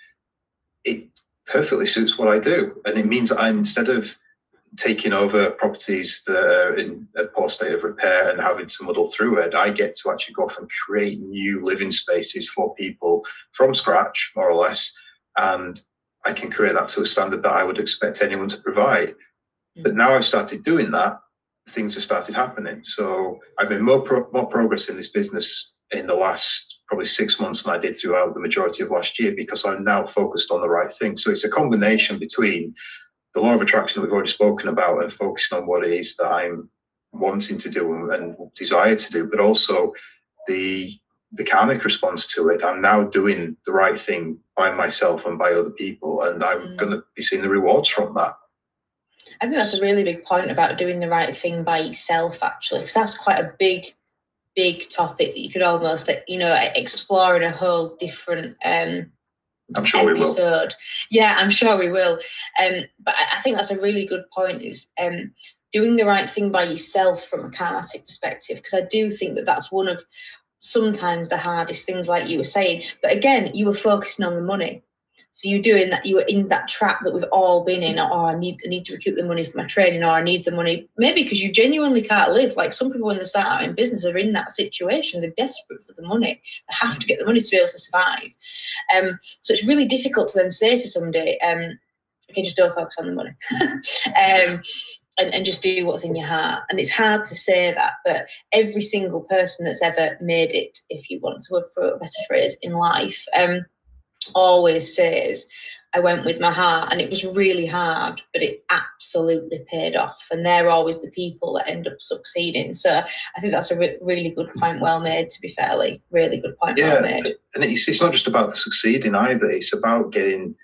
it perfectly suits what I do. And it means that I'm instead of taking over properties that are in a poor state of repair and having to muddle through it. I get to actually go off and create new living spaces for people from scratch, more or less, and I can create that to a standard that I would expect anyone to provide. Mm. But now I've started doing that, things have started happening. So I've made more pro- more progress in this business in the last probably six months than I did throughout the majority of last year because I'm now focused on the right thing. So it's a combination between the law of attraction that we've already spoken about and focusing on what it is that I'm wanting to do and desire to do, but also the the karmic response to it. I'm now doing the right thing by myself and by other people, and I'm mm. going to be seeing the rewards from that. I think that's a really big point about doing the right thing by yourself, actually, because that's quite a big, big topic that you could almost, you know, explore in a whole different um, I'm sure episode. we will. Yeah, I'm sure we will. Um, but I think that's a really good point. Is um, doing the right thing by yourself from a karmatic perspective, because I do think that that's one of sometimes the hardest things, like you were saying. But again, you were focusing on the money. So you're doing that. You were in that trap that we've all been in. Oh, I need, I need to recoup the money for my training, or I need the money maybe because you genuinely can't live. Like some people when they start out in business are in that situation. They're desperate for the money. They have to get the money to be able to survive. Um, so it's really difficult to then say to somebody, um, "Okay, just don't focus on the money." um, and, and just do what's in your heart. And it's hard to say that, but every single person that's ever made it, if you want to put a better phrase, in life, um, always says, I went with my heart and it was really hard, but it absolutely paid off. And they're always the people that end up succeeding. So I think that's a re- really good point, well made, to be fairly, really good point, yeah, well made. And it's, it's not just about the succeeding either, it's about getting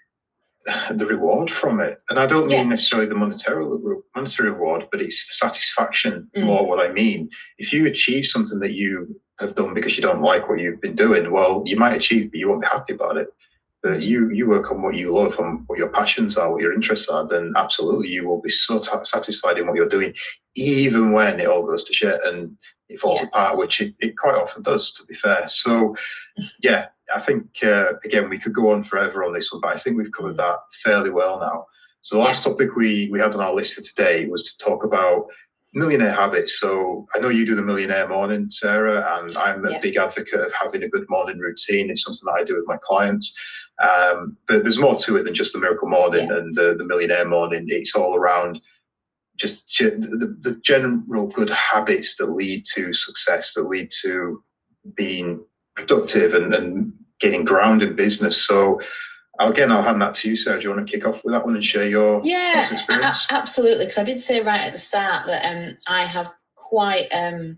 the reward from it. And I don't mean yeah. necessarily the monetary monetary reward, but it's the satisfaction mm. more what I mean. If you achieve something that you have done because you don't like what you've been doing, well, you might achieve, but you won't be happy about it that you you work on what you love and what your passions are, what your interests are, then absolutely you will be so t- satisfied in what you're doing, even when it all goes to shit and it falls yeah. apart, which it, it quite often does, to be fair. So, yeah, I think uh, again we could go on forever on this one, but I think we've covered that fairly well now. So the last topic we we had on our list for today was to talk about millionaire habits. So I know you do the millionaire morning, Sarah, and I'm a yeah. big advocate of having a good morning routine. It's something that I do with my clients. Um, but there's more to it than just the miracle morning yeah. and the, the millionaire morning. It's all around just the, the general good habits that lead to success, that lead to being productive and, and getting ground in business. So again, I'll hand that to you, Sarah. Do you want to kick off with that one and share your yeah, experience? A- absolutely. Because I did say right at the start that um, I have quite um,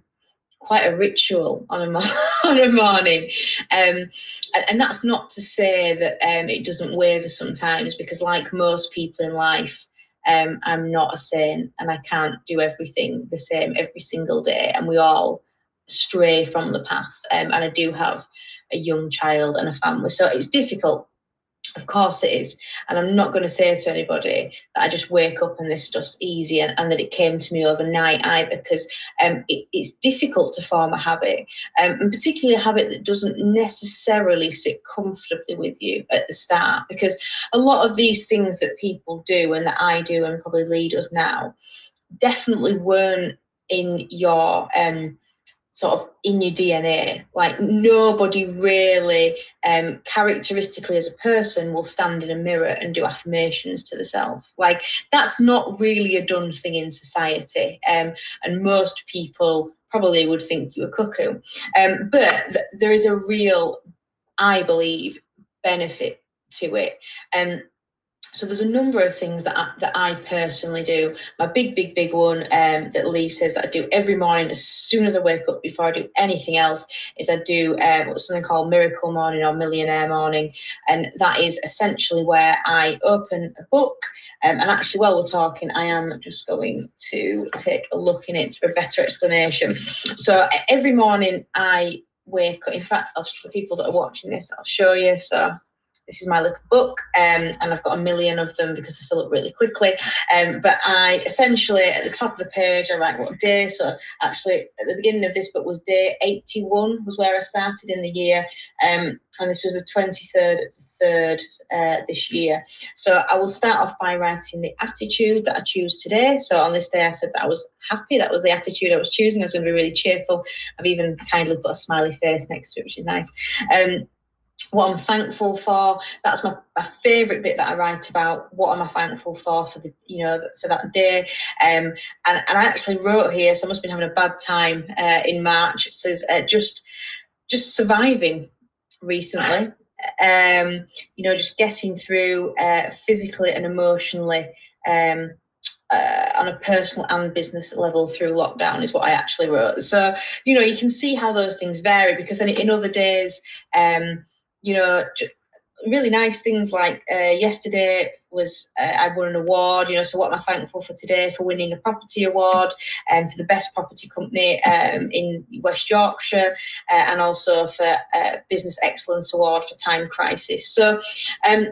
quite a ritual on a on a morning, um, and, and, that's not to say that um, it doesn't waver sometimes. Because like most people in life, um, I'm not a saint, and I can't do everything the same every single day, and we all stray from the path. Um, and I do have a young child and a family, so it's difficult of course it is. And I'm not going to say to anybody that I just wake up and this stuff's easy and, and that it came to me overnight either, because um, it, it's difficult to form a habit, um, and particularly a habit that doesn't necessarily sit comfortably with you at the start. Because a lot of these things that people do and that I do and probably lead us now definitely weren't in your um, sort of in your DNA. Like nobody really, um, characteristically as a person, will stand in a mirror and do affirmations to the self. Like that's not really a done thing in society, um, and most people probably would think you are cuckoo. Um, but th- there is a real, I believe, benefit to it. Um, so there's a number of things that I, that I personally do. My big, big, big one um, that Lee says that I do every morning as soon as I wake up before I do anything else is I do um, something called Miracle Morning or Millionaire Morning, and that is essentially where I open a book. Um, and actually, while we're talking, I am just going to take a look in it for a better explanation. So every morning I wake up. In fact, I'll, for people that are watching this, I'll show you. So this is my little book, um, and I've got a million of them because I fill up really quickly. Um, but I essentially at the top of the page I write what day. So actually at the beginning of this book was day 81 was where I started in the year, um, and this was the 23rd of the third uh, this year. So I will start off by writing the attitude that I choose today. So on this day I said that I was happy. That was the attitude I was choosing. I was going to be really cheerful. I've even kindly put a smiley face next to it, which is nice. Um, what I'm thankful for. That's my, my favourite bit that I write about. What am I thankful for for the you know for that day? Um, and and I actually wrote here. Someone's been having a bad time uh, in March. It says uh, just just surviving recently. Um, you know, just getting through uh, physically and emotionally. Um, uh, on a personal and business level through lockdown is what I actually wrote. So you know you can see how those things vary because in, in other days, um, you know, really nice things like uh, yesterday was uh, I won an award, you know, so what am I thankful for today for winning a property award and um, for the best property company um, in West Yorkshire uh, and also for uh, Business Excellence Award for Time Crisis. So, um,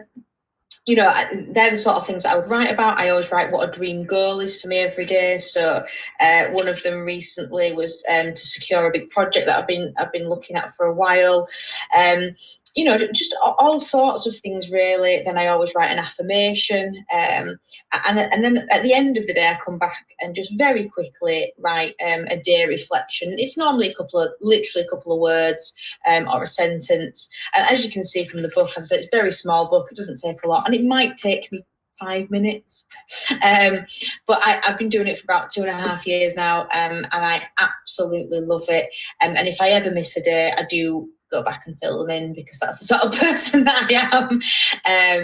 you know, they're the sort of things that I would write about. I always write what a dream goal is for me every day. So, uh, one of them recently was um, to secure a big project that I've been I've been looking at for a while. Um, you know, just all sorts of things really. Then I always write an affirmation, um, and and then at the end of the day, I come back and just very quickly write um, a day reflection. It's normally a couple of, literally a couple of words um, or a sentence. And as you can see from the book, I said, it's a very small book. It doesn't take a lot, and it might take me five minutes. Um, but I, have been doing it for about two and a half years now, um, and I absolutely love it. Um, and if I ever miss a day, I do go back and fill them in because that's the sort of person that I am.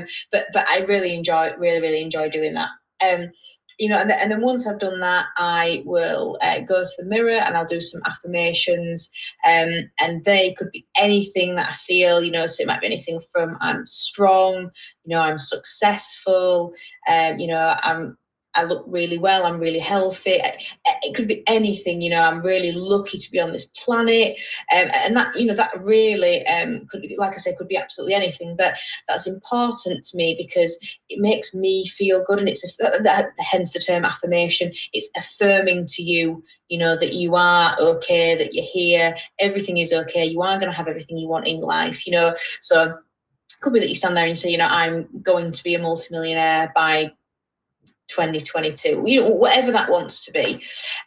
Um, but but I really enjoy really really enjoy doing that. Um, you know, and, and then once I've done that, I will uh, go to the mirror and I'll do some affirmations. Um, and they could be anything that I feel, you know, so it might be anything from I'm strong, you know, I'm successful, um, you know, I'm I look really well, I'm really healthy. It could be anything, you know, I'm really lucky to be on this planet. Um, and that, you know, that really um, could, like I say, could be absolutely anything, but that's important to me because it makes me feel good. And it's, hence the term affirmation. It's affirming to you, you know, that you are okay, that you're here, everything is okay. You are going to have everything you want in life, you know. So, it could be that you stand there and say, you know, I'm going to be a multimillionaire by 2022 you know whatever that wants to be.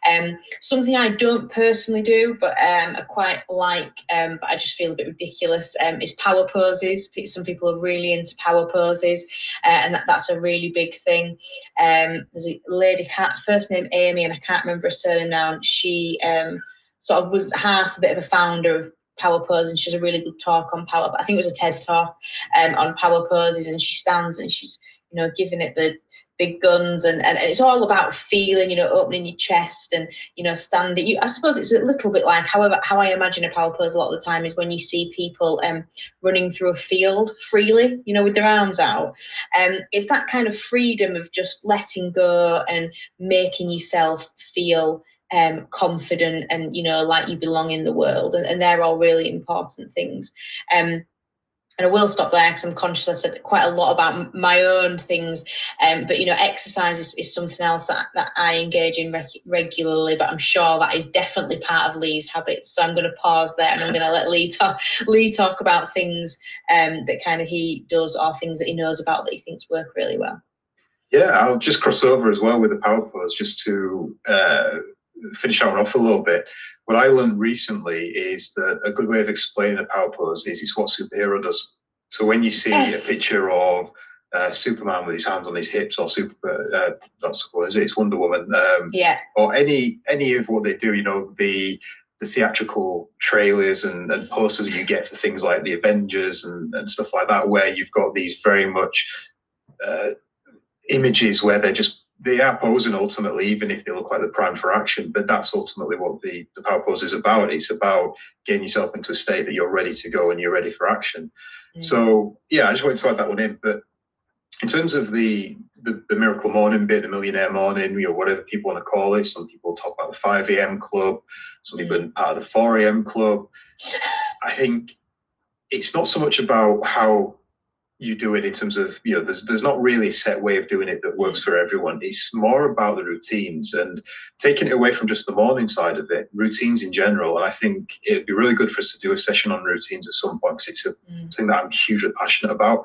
Um something i don't personally do but um i quite like um but i just feel a bit ridiculous um is power poses. Some people are really into power poses uh, and that, that's a really big thing. Um there's a lady cat first name amy and i can't remember her surname now and she um sort of was half a bit of a founder of power pose and she has a really good talk on power i think it was a ted talk um on power poses and she stands and she's you know giving it the big guns and, and, it's all about feeling you know opening your chest and you know standing. You i suppose it's a little bit like however how i imagine a power pose a lot of the time is when you see people um running through a field freely you know with their arms out. Um it's that kind of freedom of just letting go and making yourself feel um, confident and you know like you belong in the world and, and they're all really important things. Um, and I will stop there because I'm conscious I've said quite a lot about my own things. Um, but you know, exercise is, is something else that, that I engage in reg- regularly. But I'm sure that is definitely part of Lee's habits. So I'm going to pause there and I'm going to let Lee talk. Lee talk about things um, that kind of he does or things that he knows about that he thinks work really well. Yeah, I'll just cross over as well with the power pose just to uh, finish out off a little bit what I learned recently is that a good way of explaining a power pose is it's what superhero does. So when you see a picture of uh, Superman with his hands on his hips, or super, uh, not what is it? It's Wonder Woman. Um, yeah. Or any any of what they do, you know, the the theatrical trailers and, and posters you get for things like the Avengers and, and stuff like that, where you've got these very much uh, images where they're just they are posing ultimately, even if they look like they're primed for action. But that's ultimately what the, the power pose is about. It's about getting yourself into a state that you're ready to go and you're ready for action. Mm. So yeah, I just wanted to add that one in. But in terms of the, the, the miracle morning bit, the millionaire morning, you know, whatever people want to call it, some people talk about the 5 a.m. club, some people mm. part of the 4 a.m. club. I think it's not so much about how you do it in terms of you know there's there's not really a set way of doing it that works for everyone. It's more about the routines and taking it away from just the morning side of it routines in general. And i think it'd be really good for us to do a session on routines at some point because it's a mm. thing that i'm hugely passionate about.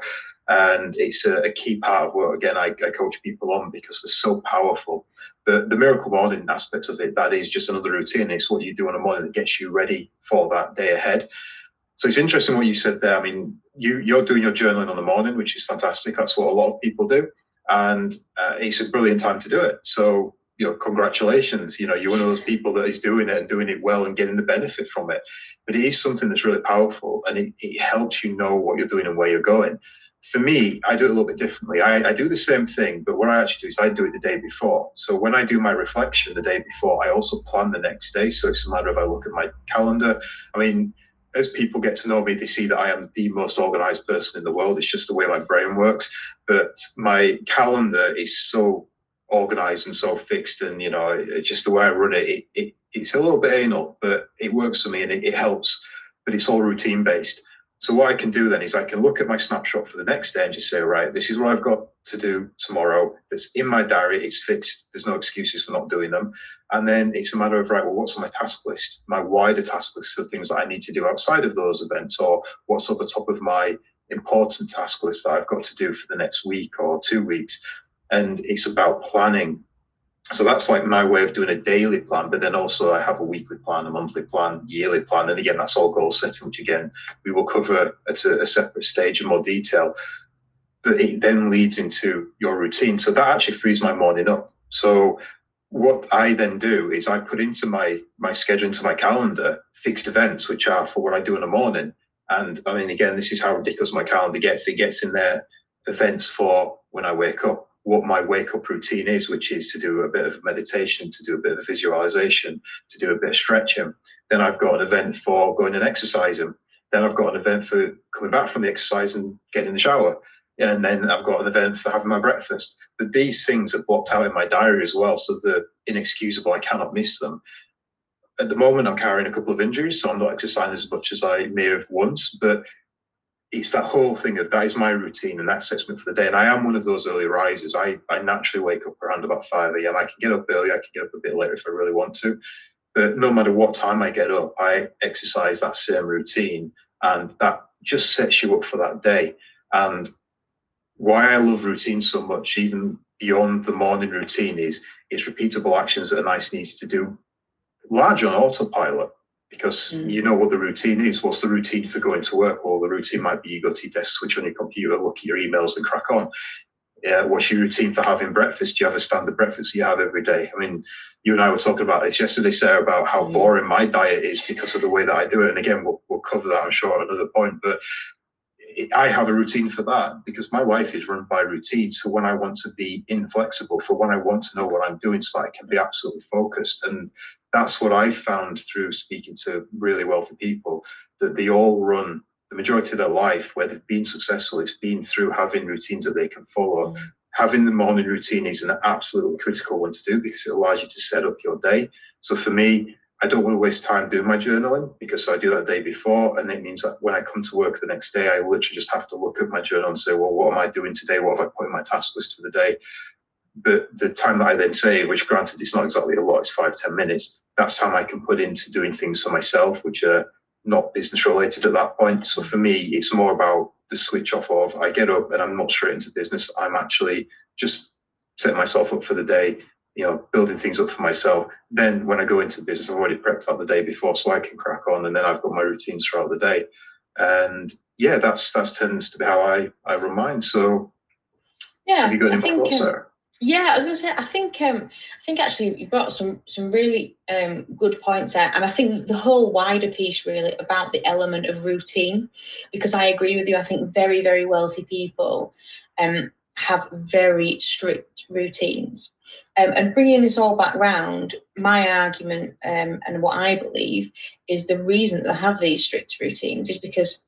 And it's a, a key part of what again I, I, coach people on because they're so powerful. The, the miracle morning aspect of it that is just another routine. It's what you do in the morning that gets you ready for that day ahead. So it's interesting what you said there. I mean, you you're doing your journaling on the morning, which is fantastic. That's what a lot of people do, and uh, it's a brilliant time to do it. So you know, congratulations. You know, you're one of those people that is doing it and doing it well and getting the benefit from it. But it is something that's really powerful, and it, it helps you know what you're doing and where you're going. For me, I do it a little bit differently. I, I do the same thing, but what I actually do is I do it the day before. So when I do my reflection the day before, I also plan the next day. So it's a matter of I look at my calendar. I mean, as people get to know me, they see that I am the most organized person in the world. It's just the way my brain works. But my calendar is so organized and so fixed, and you know, just the way I run it, it, it it's a little bit anal, but it works for me and it, it helps. But it's all routine based. So what I can do then is I can look at my snapshot for the next day and just say, right, this is what I've got to do tomorrow. That's in my diary. It's fixed. There's no excuses for not doing them. And then it's a matter of right, well, what's on my task list? My wider task list for things that I need to do outside of those events, or what's at the top of my important task list that I've got to do for the next week or two weeks. And it's about planning so that's like my way of doing a daily plan but then also i have a weekly plan a monthly plan yearly plan and again that's all goal setting which again we will cover at a, a, separate stage in more detail but it then leads into your routine. So that actually frees my morning up. So what i then do is i put into my my schedule into my calendar fixed events which are for what i do in the morning. And i mean again this is how ridiculous my calendar gets. It gets in there events for when i wake up what my wake up routine is, which is to do a bit of meditation, to do a bit of visualization, to do a bit of stretching. Then I've got an event for going and exercising. Then I've got an event for coming back from the exercise and getting in the shower. And then I've got an event for having my breakfast. But these things are blocked out in my diary as well, so they're inexcusable. I cannot miss them. At the moment, I'm carrying a couple of injuries, so I'm not exercising as much as I may have once. But it's that whole thing of that is my routine and that sets me for the day. And I am one of those early risers. I, I naturally wake up around about 5 a.m. I can get up early, I can get up a bit later if I really want to. But no matter what time I get up, I exercise that same routine and that just sets you up for that day. And why I love routine so much, even beyond the morning routine, is it's repeatable actions that are nice and easy to do, largely on autopilot because mm. you know what the routine is. What's the routine for going to work? Well, the routine might be you go to your desk, switch on your computer, look at your emails, and crack on. Yeah, what's your routine for having breakfast? Do you have a standard breakfast you have every day? I mean, you and I were talking about this yesterday, Sarah, about how mm. boring my diet is because of the way that I do it. And again, we'll, we'll cover that, I'm sure, at another point. But I have a routine for that because my life is run by routines for when I want to be inflexible, for when I want to know what I'm doing so I can be absolutely focused. And that's what I've found through speaking to really wealthy people that they all run the majority of their life where they've been successful. It's been through having routines that they can follow. Mm. Having the morning routine is an absolutely critical one to do because it allows you to set up your day. So for me, I don't want to waste time doing my journaling because I do that day before. And it means that when I come to work the next day, I literally just have to look at my journal and say, well, what am I doing today? What have I put in my task list for the day? But the time that I then save, which granted it's not exactly a lot, it's five ten minutes, that's time I can put into doing things for myself, which are not business related at that point. So for me, it's more about the switch off of I get up and I'm not straight into business. I'm actually just setting myself up for the day, you know, building things up for myself. Then when I go into business, I've already prepped that the day before so I can crack on and then I've got my routines throughout the day. And yeah, that's that's tends to be how I, I run mine. So yeah, have you got any I thoughts um, Yeah, I was going to say. I think. Um, I think actually you brought some some really um, good points there, and I think the whole wider piece really about the element of routine, because I agree with you. I think very very wealthy people um, have very strict routines, um, and bringing this all back round, my argument um, and what I believe is the reason that I have these strict routines is because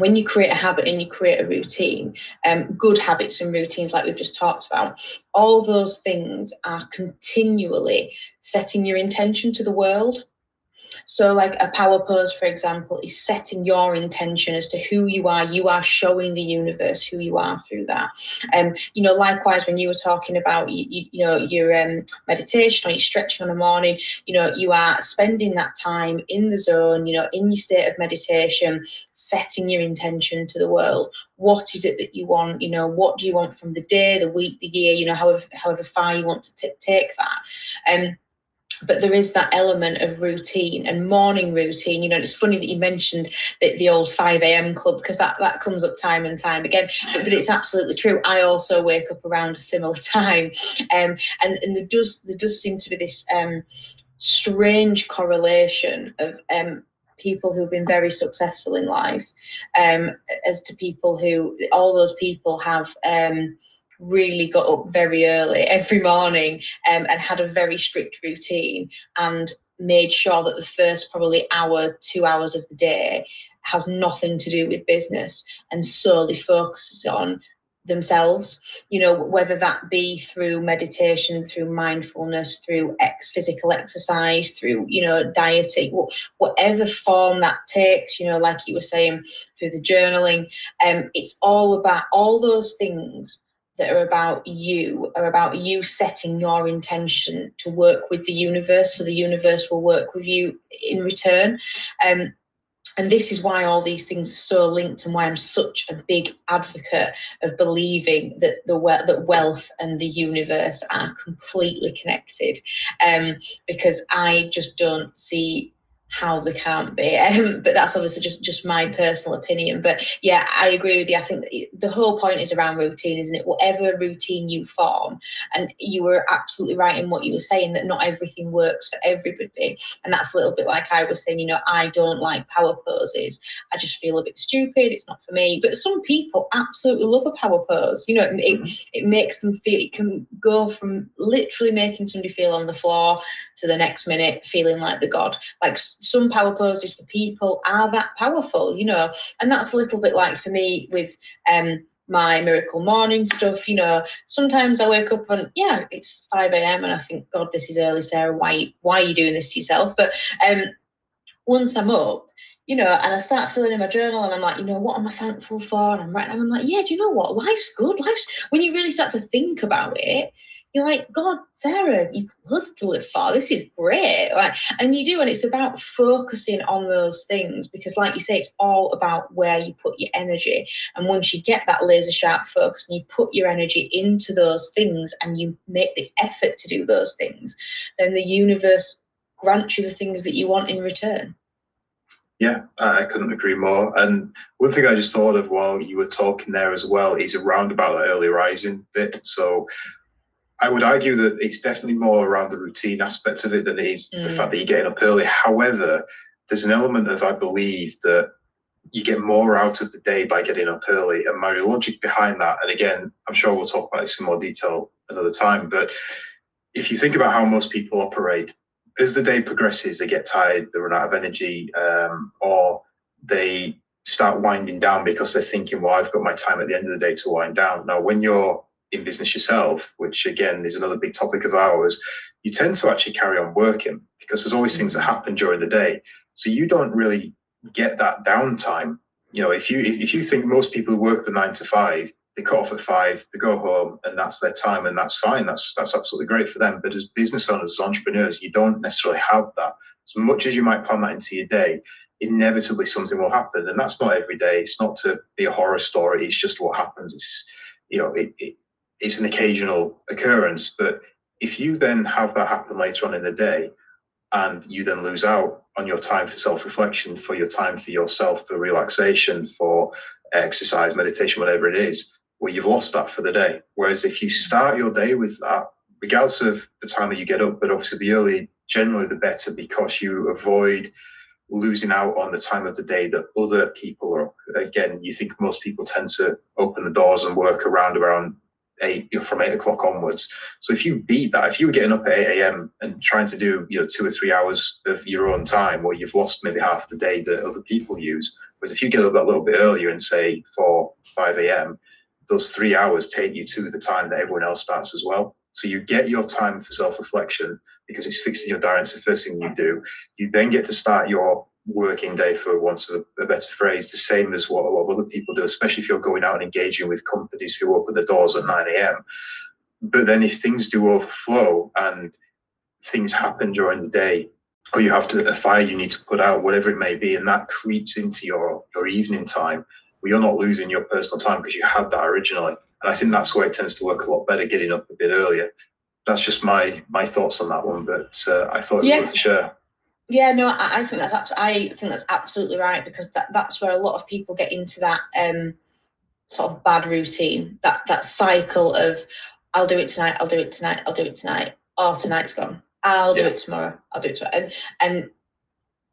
when you create a habit and you create a routine, um, good habits and routines, like we've just talked about, all those things are continually setting your intention to the world. So, like a power pose, for example, is setting your intention as to who you are. You are showing the universe who you are through that. Um, you know, likewise, when you were talking about you, you, you know your um, meditation or your stretching on the morning, you know, you are spending that time in the zone. You know, in your state of meditation, setting your intention to the world. What is it that you want? You know, what do you want from the day, the week, the year? You know, however however far you want to t- take that. Um, but there is that element of routine and morning routine. You know, it's funny that you mentioned the, the old 5 a.m. club because that, that comes up time and time again. But, but it's absolutely true. I also wake up around a similar time. Um, and, and there does there does seem to be this um, strange correlation of um, people who've been very successful in life um, as to people who all those people have um, really got up very early every morning um, and had a very strict routine and made sure that the first probably hour, two hours of the day has nothing to do with business and solely focuses on themselves. You know whether that be through meditation through mindfulness through ex physical exercise through you know dieting whatever form that takes you know like you were saying through the journaling um it's all about all those things that are about you are about you setting your intention to work with the universe so the universe will work with you in return. Um, and this is why all these things are so linked and why i'm such a big advocate of believing that the that wealth and the universe are completely connected. Um, because i just don't see how they can't be. Um, but that's obviously just just my personal opinion. But yeah, I agree with you. I think the whole point is around routine, isn't it? Whatever routine you form, and you were absolutely right in what you were saying that not everything works for everybody, and that's a little bit like I was saying. You know, I don't like power poses. I just feel a bit stupid. It's not for me. But some people absolutely love a power pose. You know, it it, it makes them feel. It can go from literally making somebody feel on the floor to the next minute feeling like the god. Like some power poses for people are that powerful, you know, and that's a little bit like for me with um my miracle morning stuff. You know, sometimes I wake up and yeah, it's five a.m. and I think, God, this is early, Sarah. Why why are you doing this to yourself? But um, once I'm up, you know, and I start filling in my journal and I'm like, you know, what am I thankful for? And I'm writing, and I'm like, yeah, do you know what? Life's good. Life's when you really start to think about it, you're like, God, Sarah, you've loads to live for. This is great. Like, and you do, and it's about focusing on those things because, like you say, it's all about where you put your energy. And once you get that laser sharp focus and you put your energy into those things and you make the effort to do those things, then the universe grants you the things that you want in return. Yeah, I couldn't agree more. And one thing I just thought of while you were talking there as well is around about the early rising bit. So I would argue that it's definitely more around the routine aspect of it than it is mm. the fact that you're getting up early. However, there's an element of I believe that you get more out of the day by getting up early. And my logic behind that, and again, I'm sure we'll talk about this in more detail another time, but if you think about how most people operate, as the day progresses, they get tired, they run out of energy, um, or they start winding down because they're thinking, well, I've got my time at the end of the day to wind down. Now, when you're in business yourself, which again is another big topic of ours, you tend to actually carry on working because there's always things that mm-hmm. happen during the day. So you don't really get that downtime. You know, if you if you think most people who work the nine to five, they cut off at five, they go home, and that's their time, and that's fine. That's that's absolutely great for them. But as business owners, as entrepreneurs, you don't necessarily have that. As much as you might plan that into your day, inevitably something will happen, and that's not every day. It's not to be a horror story. It's just what happens. It's you know, it, it it's an occasional occurrence. But if you then have that happen later on in the day and you then lose out on your time for self reflection, for your time for yourself, for relaxation, for exercise, meditation, whatever it is, well, you've lost that for the day. Whereas if you start your day with that, regardless of the time that you get up, but obviously the early, generally the better because you avoid losing out on the time of the day that other people are again you think most people tend to open the doors and work around around eight you know, from eight o'clock onwards. So if you beat that, if you were getting up at eight a.m. and trying to do you know two or three hours of your own time, well, you've lost maybe half the day that other people use. Whereas if you get up that little bit earlier and say four five a.m., those three hours take you to the time that everyone else starts as well. So you get your time for self-reflection. because it's fixed in your diary. It's the first thing you do. You then get to start your working day, for want of a better phrase, the same as what a lot of other people do, especially if you're going out and engaging with companies who open the doors at 9 a.m. But then if things do overflow and things happen during the day, or you have to a fire you need to put out, whatever it may be, and that creeps into your your evening time, well, you're not losing your personal time because you had that originally. And I think that's where it tends to work a lot better, getting up a bit earlier. That's just my my thoughts on that one, but uh, I thought yeah. was to share. Yeah, no, I, I think that's I think that's absolutely right because that, that's where a lot of people get into that um, sort of bad routine, that that cycle of I'll do it tonight, I'll do it tonight, I'll do it tonight. Oh, tonight's gone. I'll do yeah. it tomorrow. I'll do it tomorrow. And and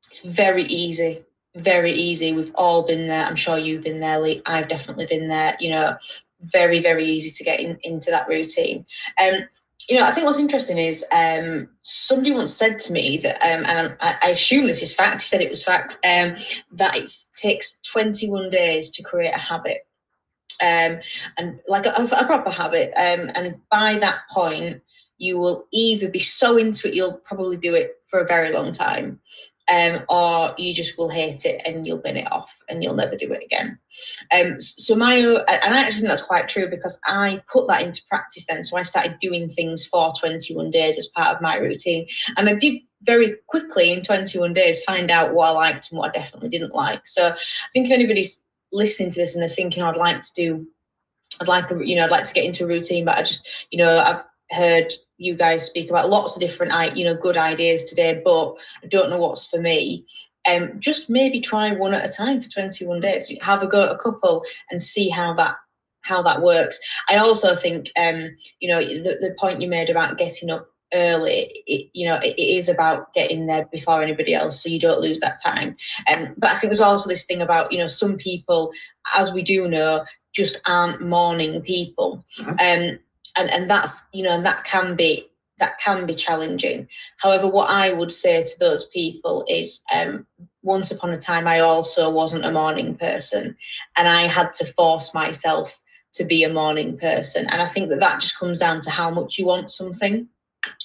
it's very easy, very easy. We've all been there. I'm sure you've been there, Lee. I've definitely been there. You know, very very easy to get in, into that routine. Um, you know, I think what's interesting is um, somebody once said to me that, um, and I, I, assume this is fact. He said it was fact um, that it takes 21 days to create a habit, um, and like a, a proper habit. Um, and by that point, you will either be so into it you'll probably do it for a very long time um, or you just will hate it and you'll bin it off and you'll never do it again. Um, so my and I actually think that's quite true because I put that into practice then. So I started doing things for 21 days as part of my routine, and I did very quickly in 21 days find out what I liked and what I definitely didn't like. So I think if anybody's listening to this and they're thinking, I'd like to do, I'd like, you know, I'd like to get into a routine, but I just, you know, I've heard you guys speak about lots of different you know good ideas today but i don't know what's for me. Um just maybe try one at a time for 21 days. Have a go at a couple and see how that how that works. I also think um you know the, the point you made about getting up early it, you know it, it is about getting there before anybody else so you don't lose that time. Um, but i think there's also this thing about you know some people as we do know just aren't morning people. Mm-hmm. um and and that's you know and that can be that can be challenging. However what i would say to those people is um, once upon a time i also wasn't a morning person and i had to force myself to be a morning person. And i think that that just comes down to how much you want something.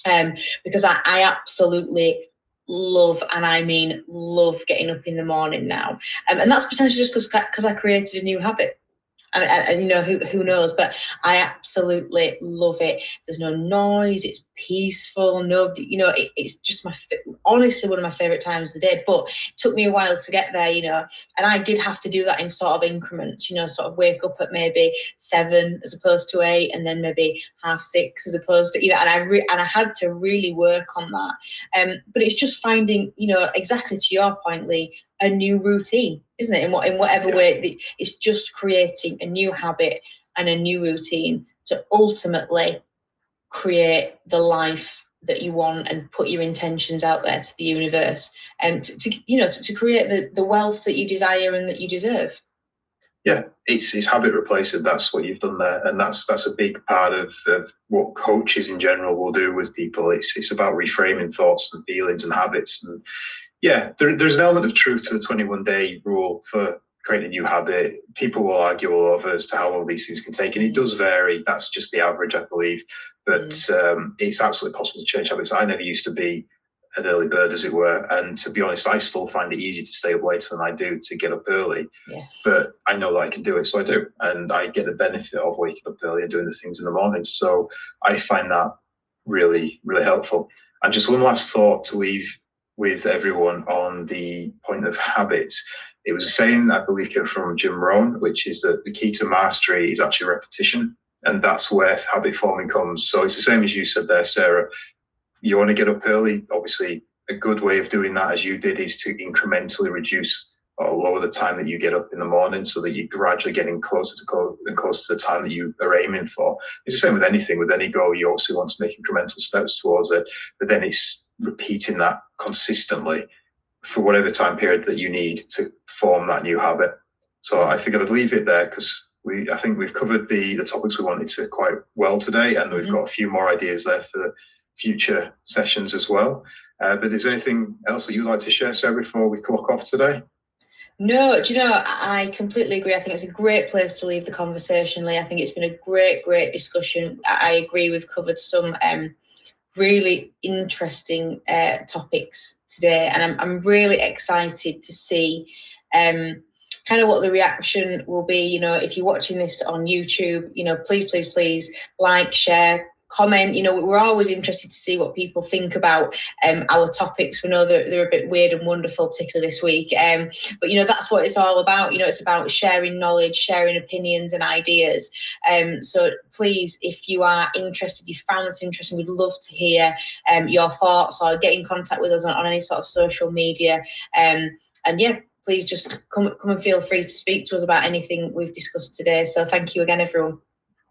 Um, because I, I absolutely love and I mean love getting up in the morning now. Um, and that's potentially just because because I created a new habit and, you know who who knows but i absolutely love it. There's no noise it's peaceful nobody you know it, it's just my honestly one of my favorite times of the day but it took me a while to get there you know and i did have to do that in sort of increments you know sort of wake up at maybe seven as opposed to eight and then maybe half six as opposed to you know and i re- and i had to really work on that. Um but it's just finding you know exactly to your point lee a new routine, isn't it? In what in whatever yeah. way, it's just creating a new habit and a new routine to ultimately create the life that you want and put your intentions out there to the universe and to, to you know to, to, create the, the wealth that you desire and that you deserve yeah it's, it's habit replacing that's what you've done there and that's that's a big part of, of what coaches in general will do with people it's it's about reframing thoughts and feelings and habits and yeah, there, there's an element of truth to the 21 day rule for creating a new habit. People will argue all over as to how long these things can take, and it does vary. That's just the average, I believe. But mm. um, it's absolutely possible to change habits. I never used to be an early bird, as it were. And to be honest, I still find it easy to stay up later than I do to get up early. Yeah. But I know that I can do it, so I do. And I get the benefit of waking up early and doing the things in the morning. So I find that really, really helpful. And just one last thought to leave with everyone on the point of habits. It was a saying, I believe, came from Jim Rohn, which is that the key to mastery is actually repetition. And that's where habit forming comes. So it's the same as you said there, Sarah. You want to get up early. Obviously, a good way of doing that, as you did, is to incrementally reduce or lower the time that you get up in the morning so that you're gradually getting closer to go and closer to the time that you are aiming for. It's the same with anything. With any goal, you also want to make incremental steps towards it, but then it's repeating that consistently for whatever time period that you need to form that new habit. So I think I would leave it there because we I think we've covered the the topics we wanted to quite well today, and we've mm-hmm. got a few more ideas there for future sessions as well. Uh, but is there anything else that you'd like to share, Sarah, before we clock off today? No, do you know, I completely agree. I think it's a great place to leave the conversation, Lee. I think it's been a great, great discussion. I agree we've covered some um, really interesting uh, topics today, and I'm, I'm really excited to see um, kind of what the reaction will be. You know, if you're watching this on YouTube, you know, please, please, please like, share, comment. You know, we're always interested to see what people think about um, our topics. We know that they're a bit weird and wonderful, particularly this week. Um, but you know, that's what it's all about. You know, it's about sharing knowledge, sharing opinions and ideas. Um, so please, if you are interested, you found this interesting, we'd love to hear um, your thoughts or get in contact with us on, on any sort of social media. Um, and yeah, please just come come and feel free to speak to us about anything we've discussed today. So thank you again, everyone.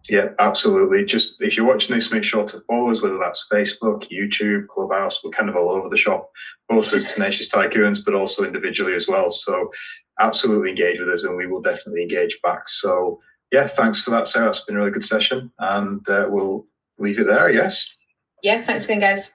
Yeah, absolutely. Just if you're watching this, make sure to follow us, whether that's Facebook, YouTube, Clubhouse. We're kind of all over the shop, both as Tenacious Tycoons, but also individually as well. So absolutely engage with us and we will definitely engage back. So yeah, thanks for that, Sarah. It's been a really good session and uh, we'll leave it there, yes? Yeah, thanks again, guys.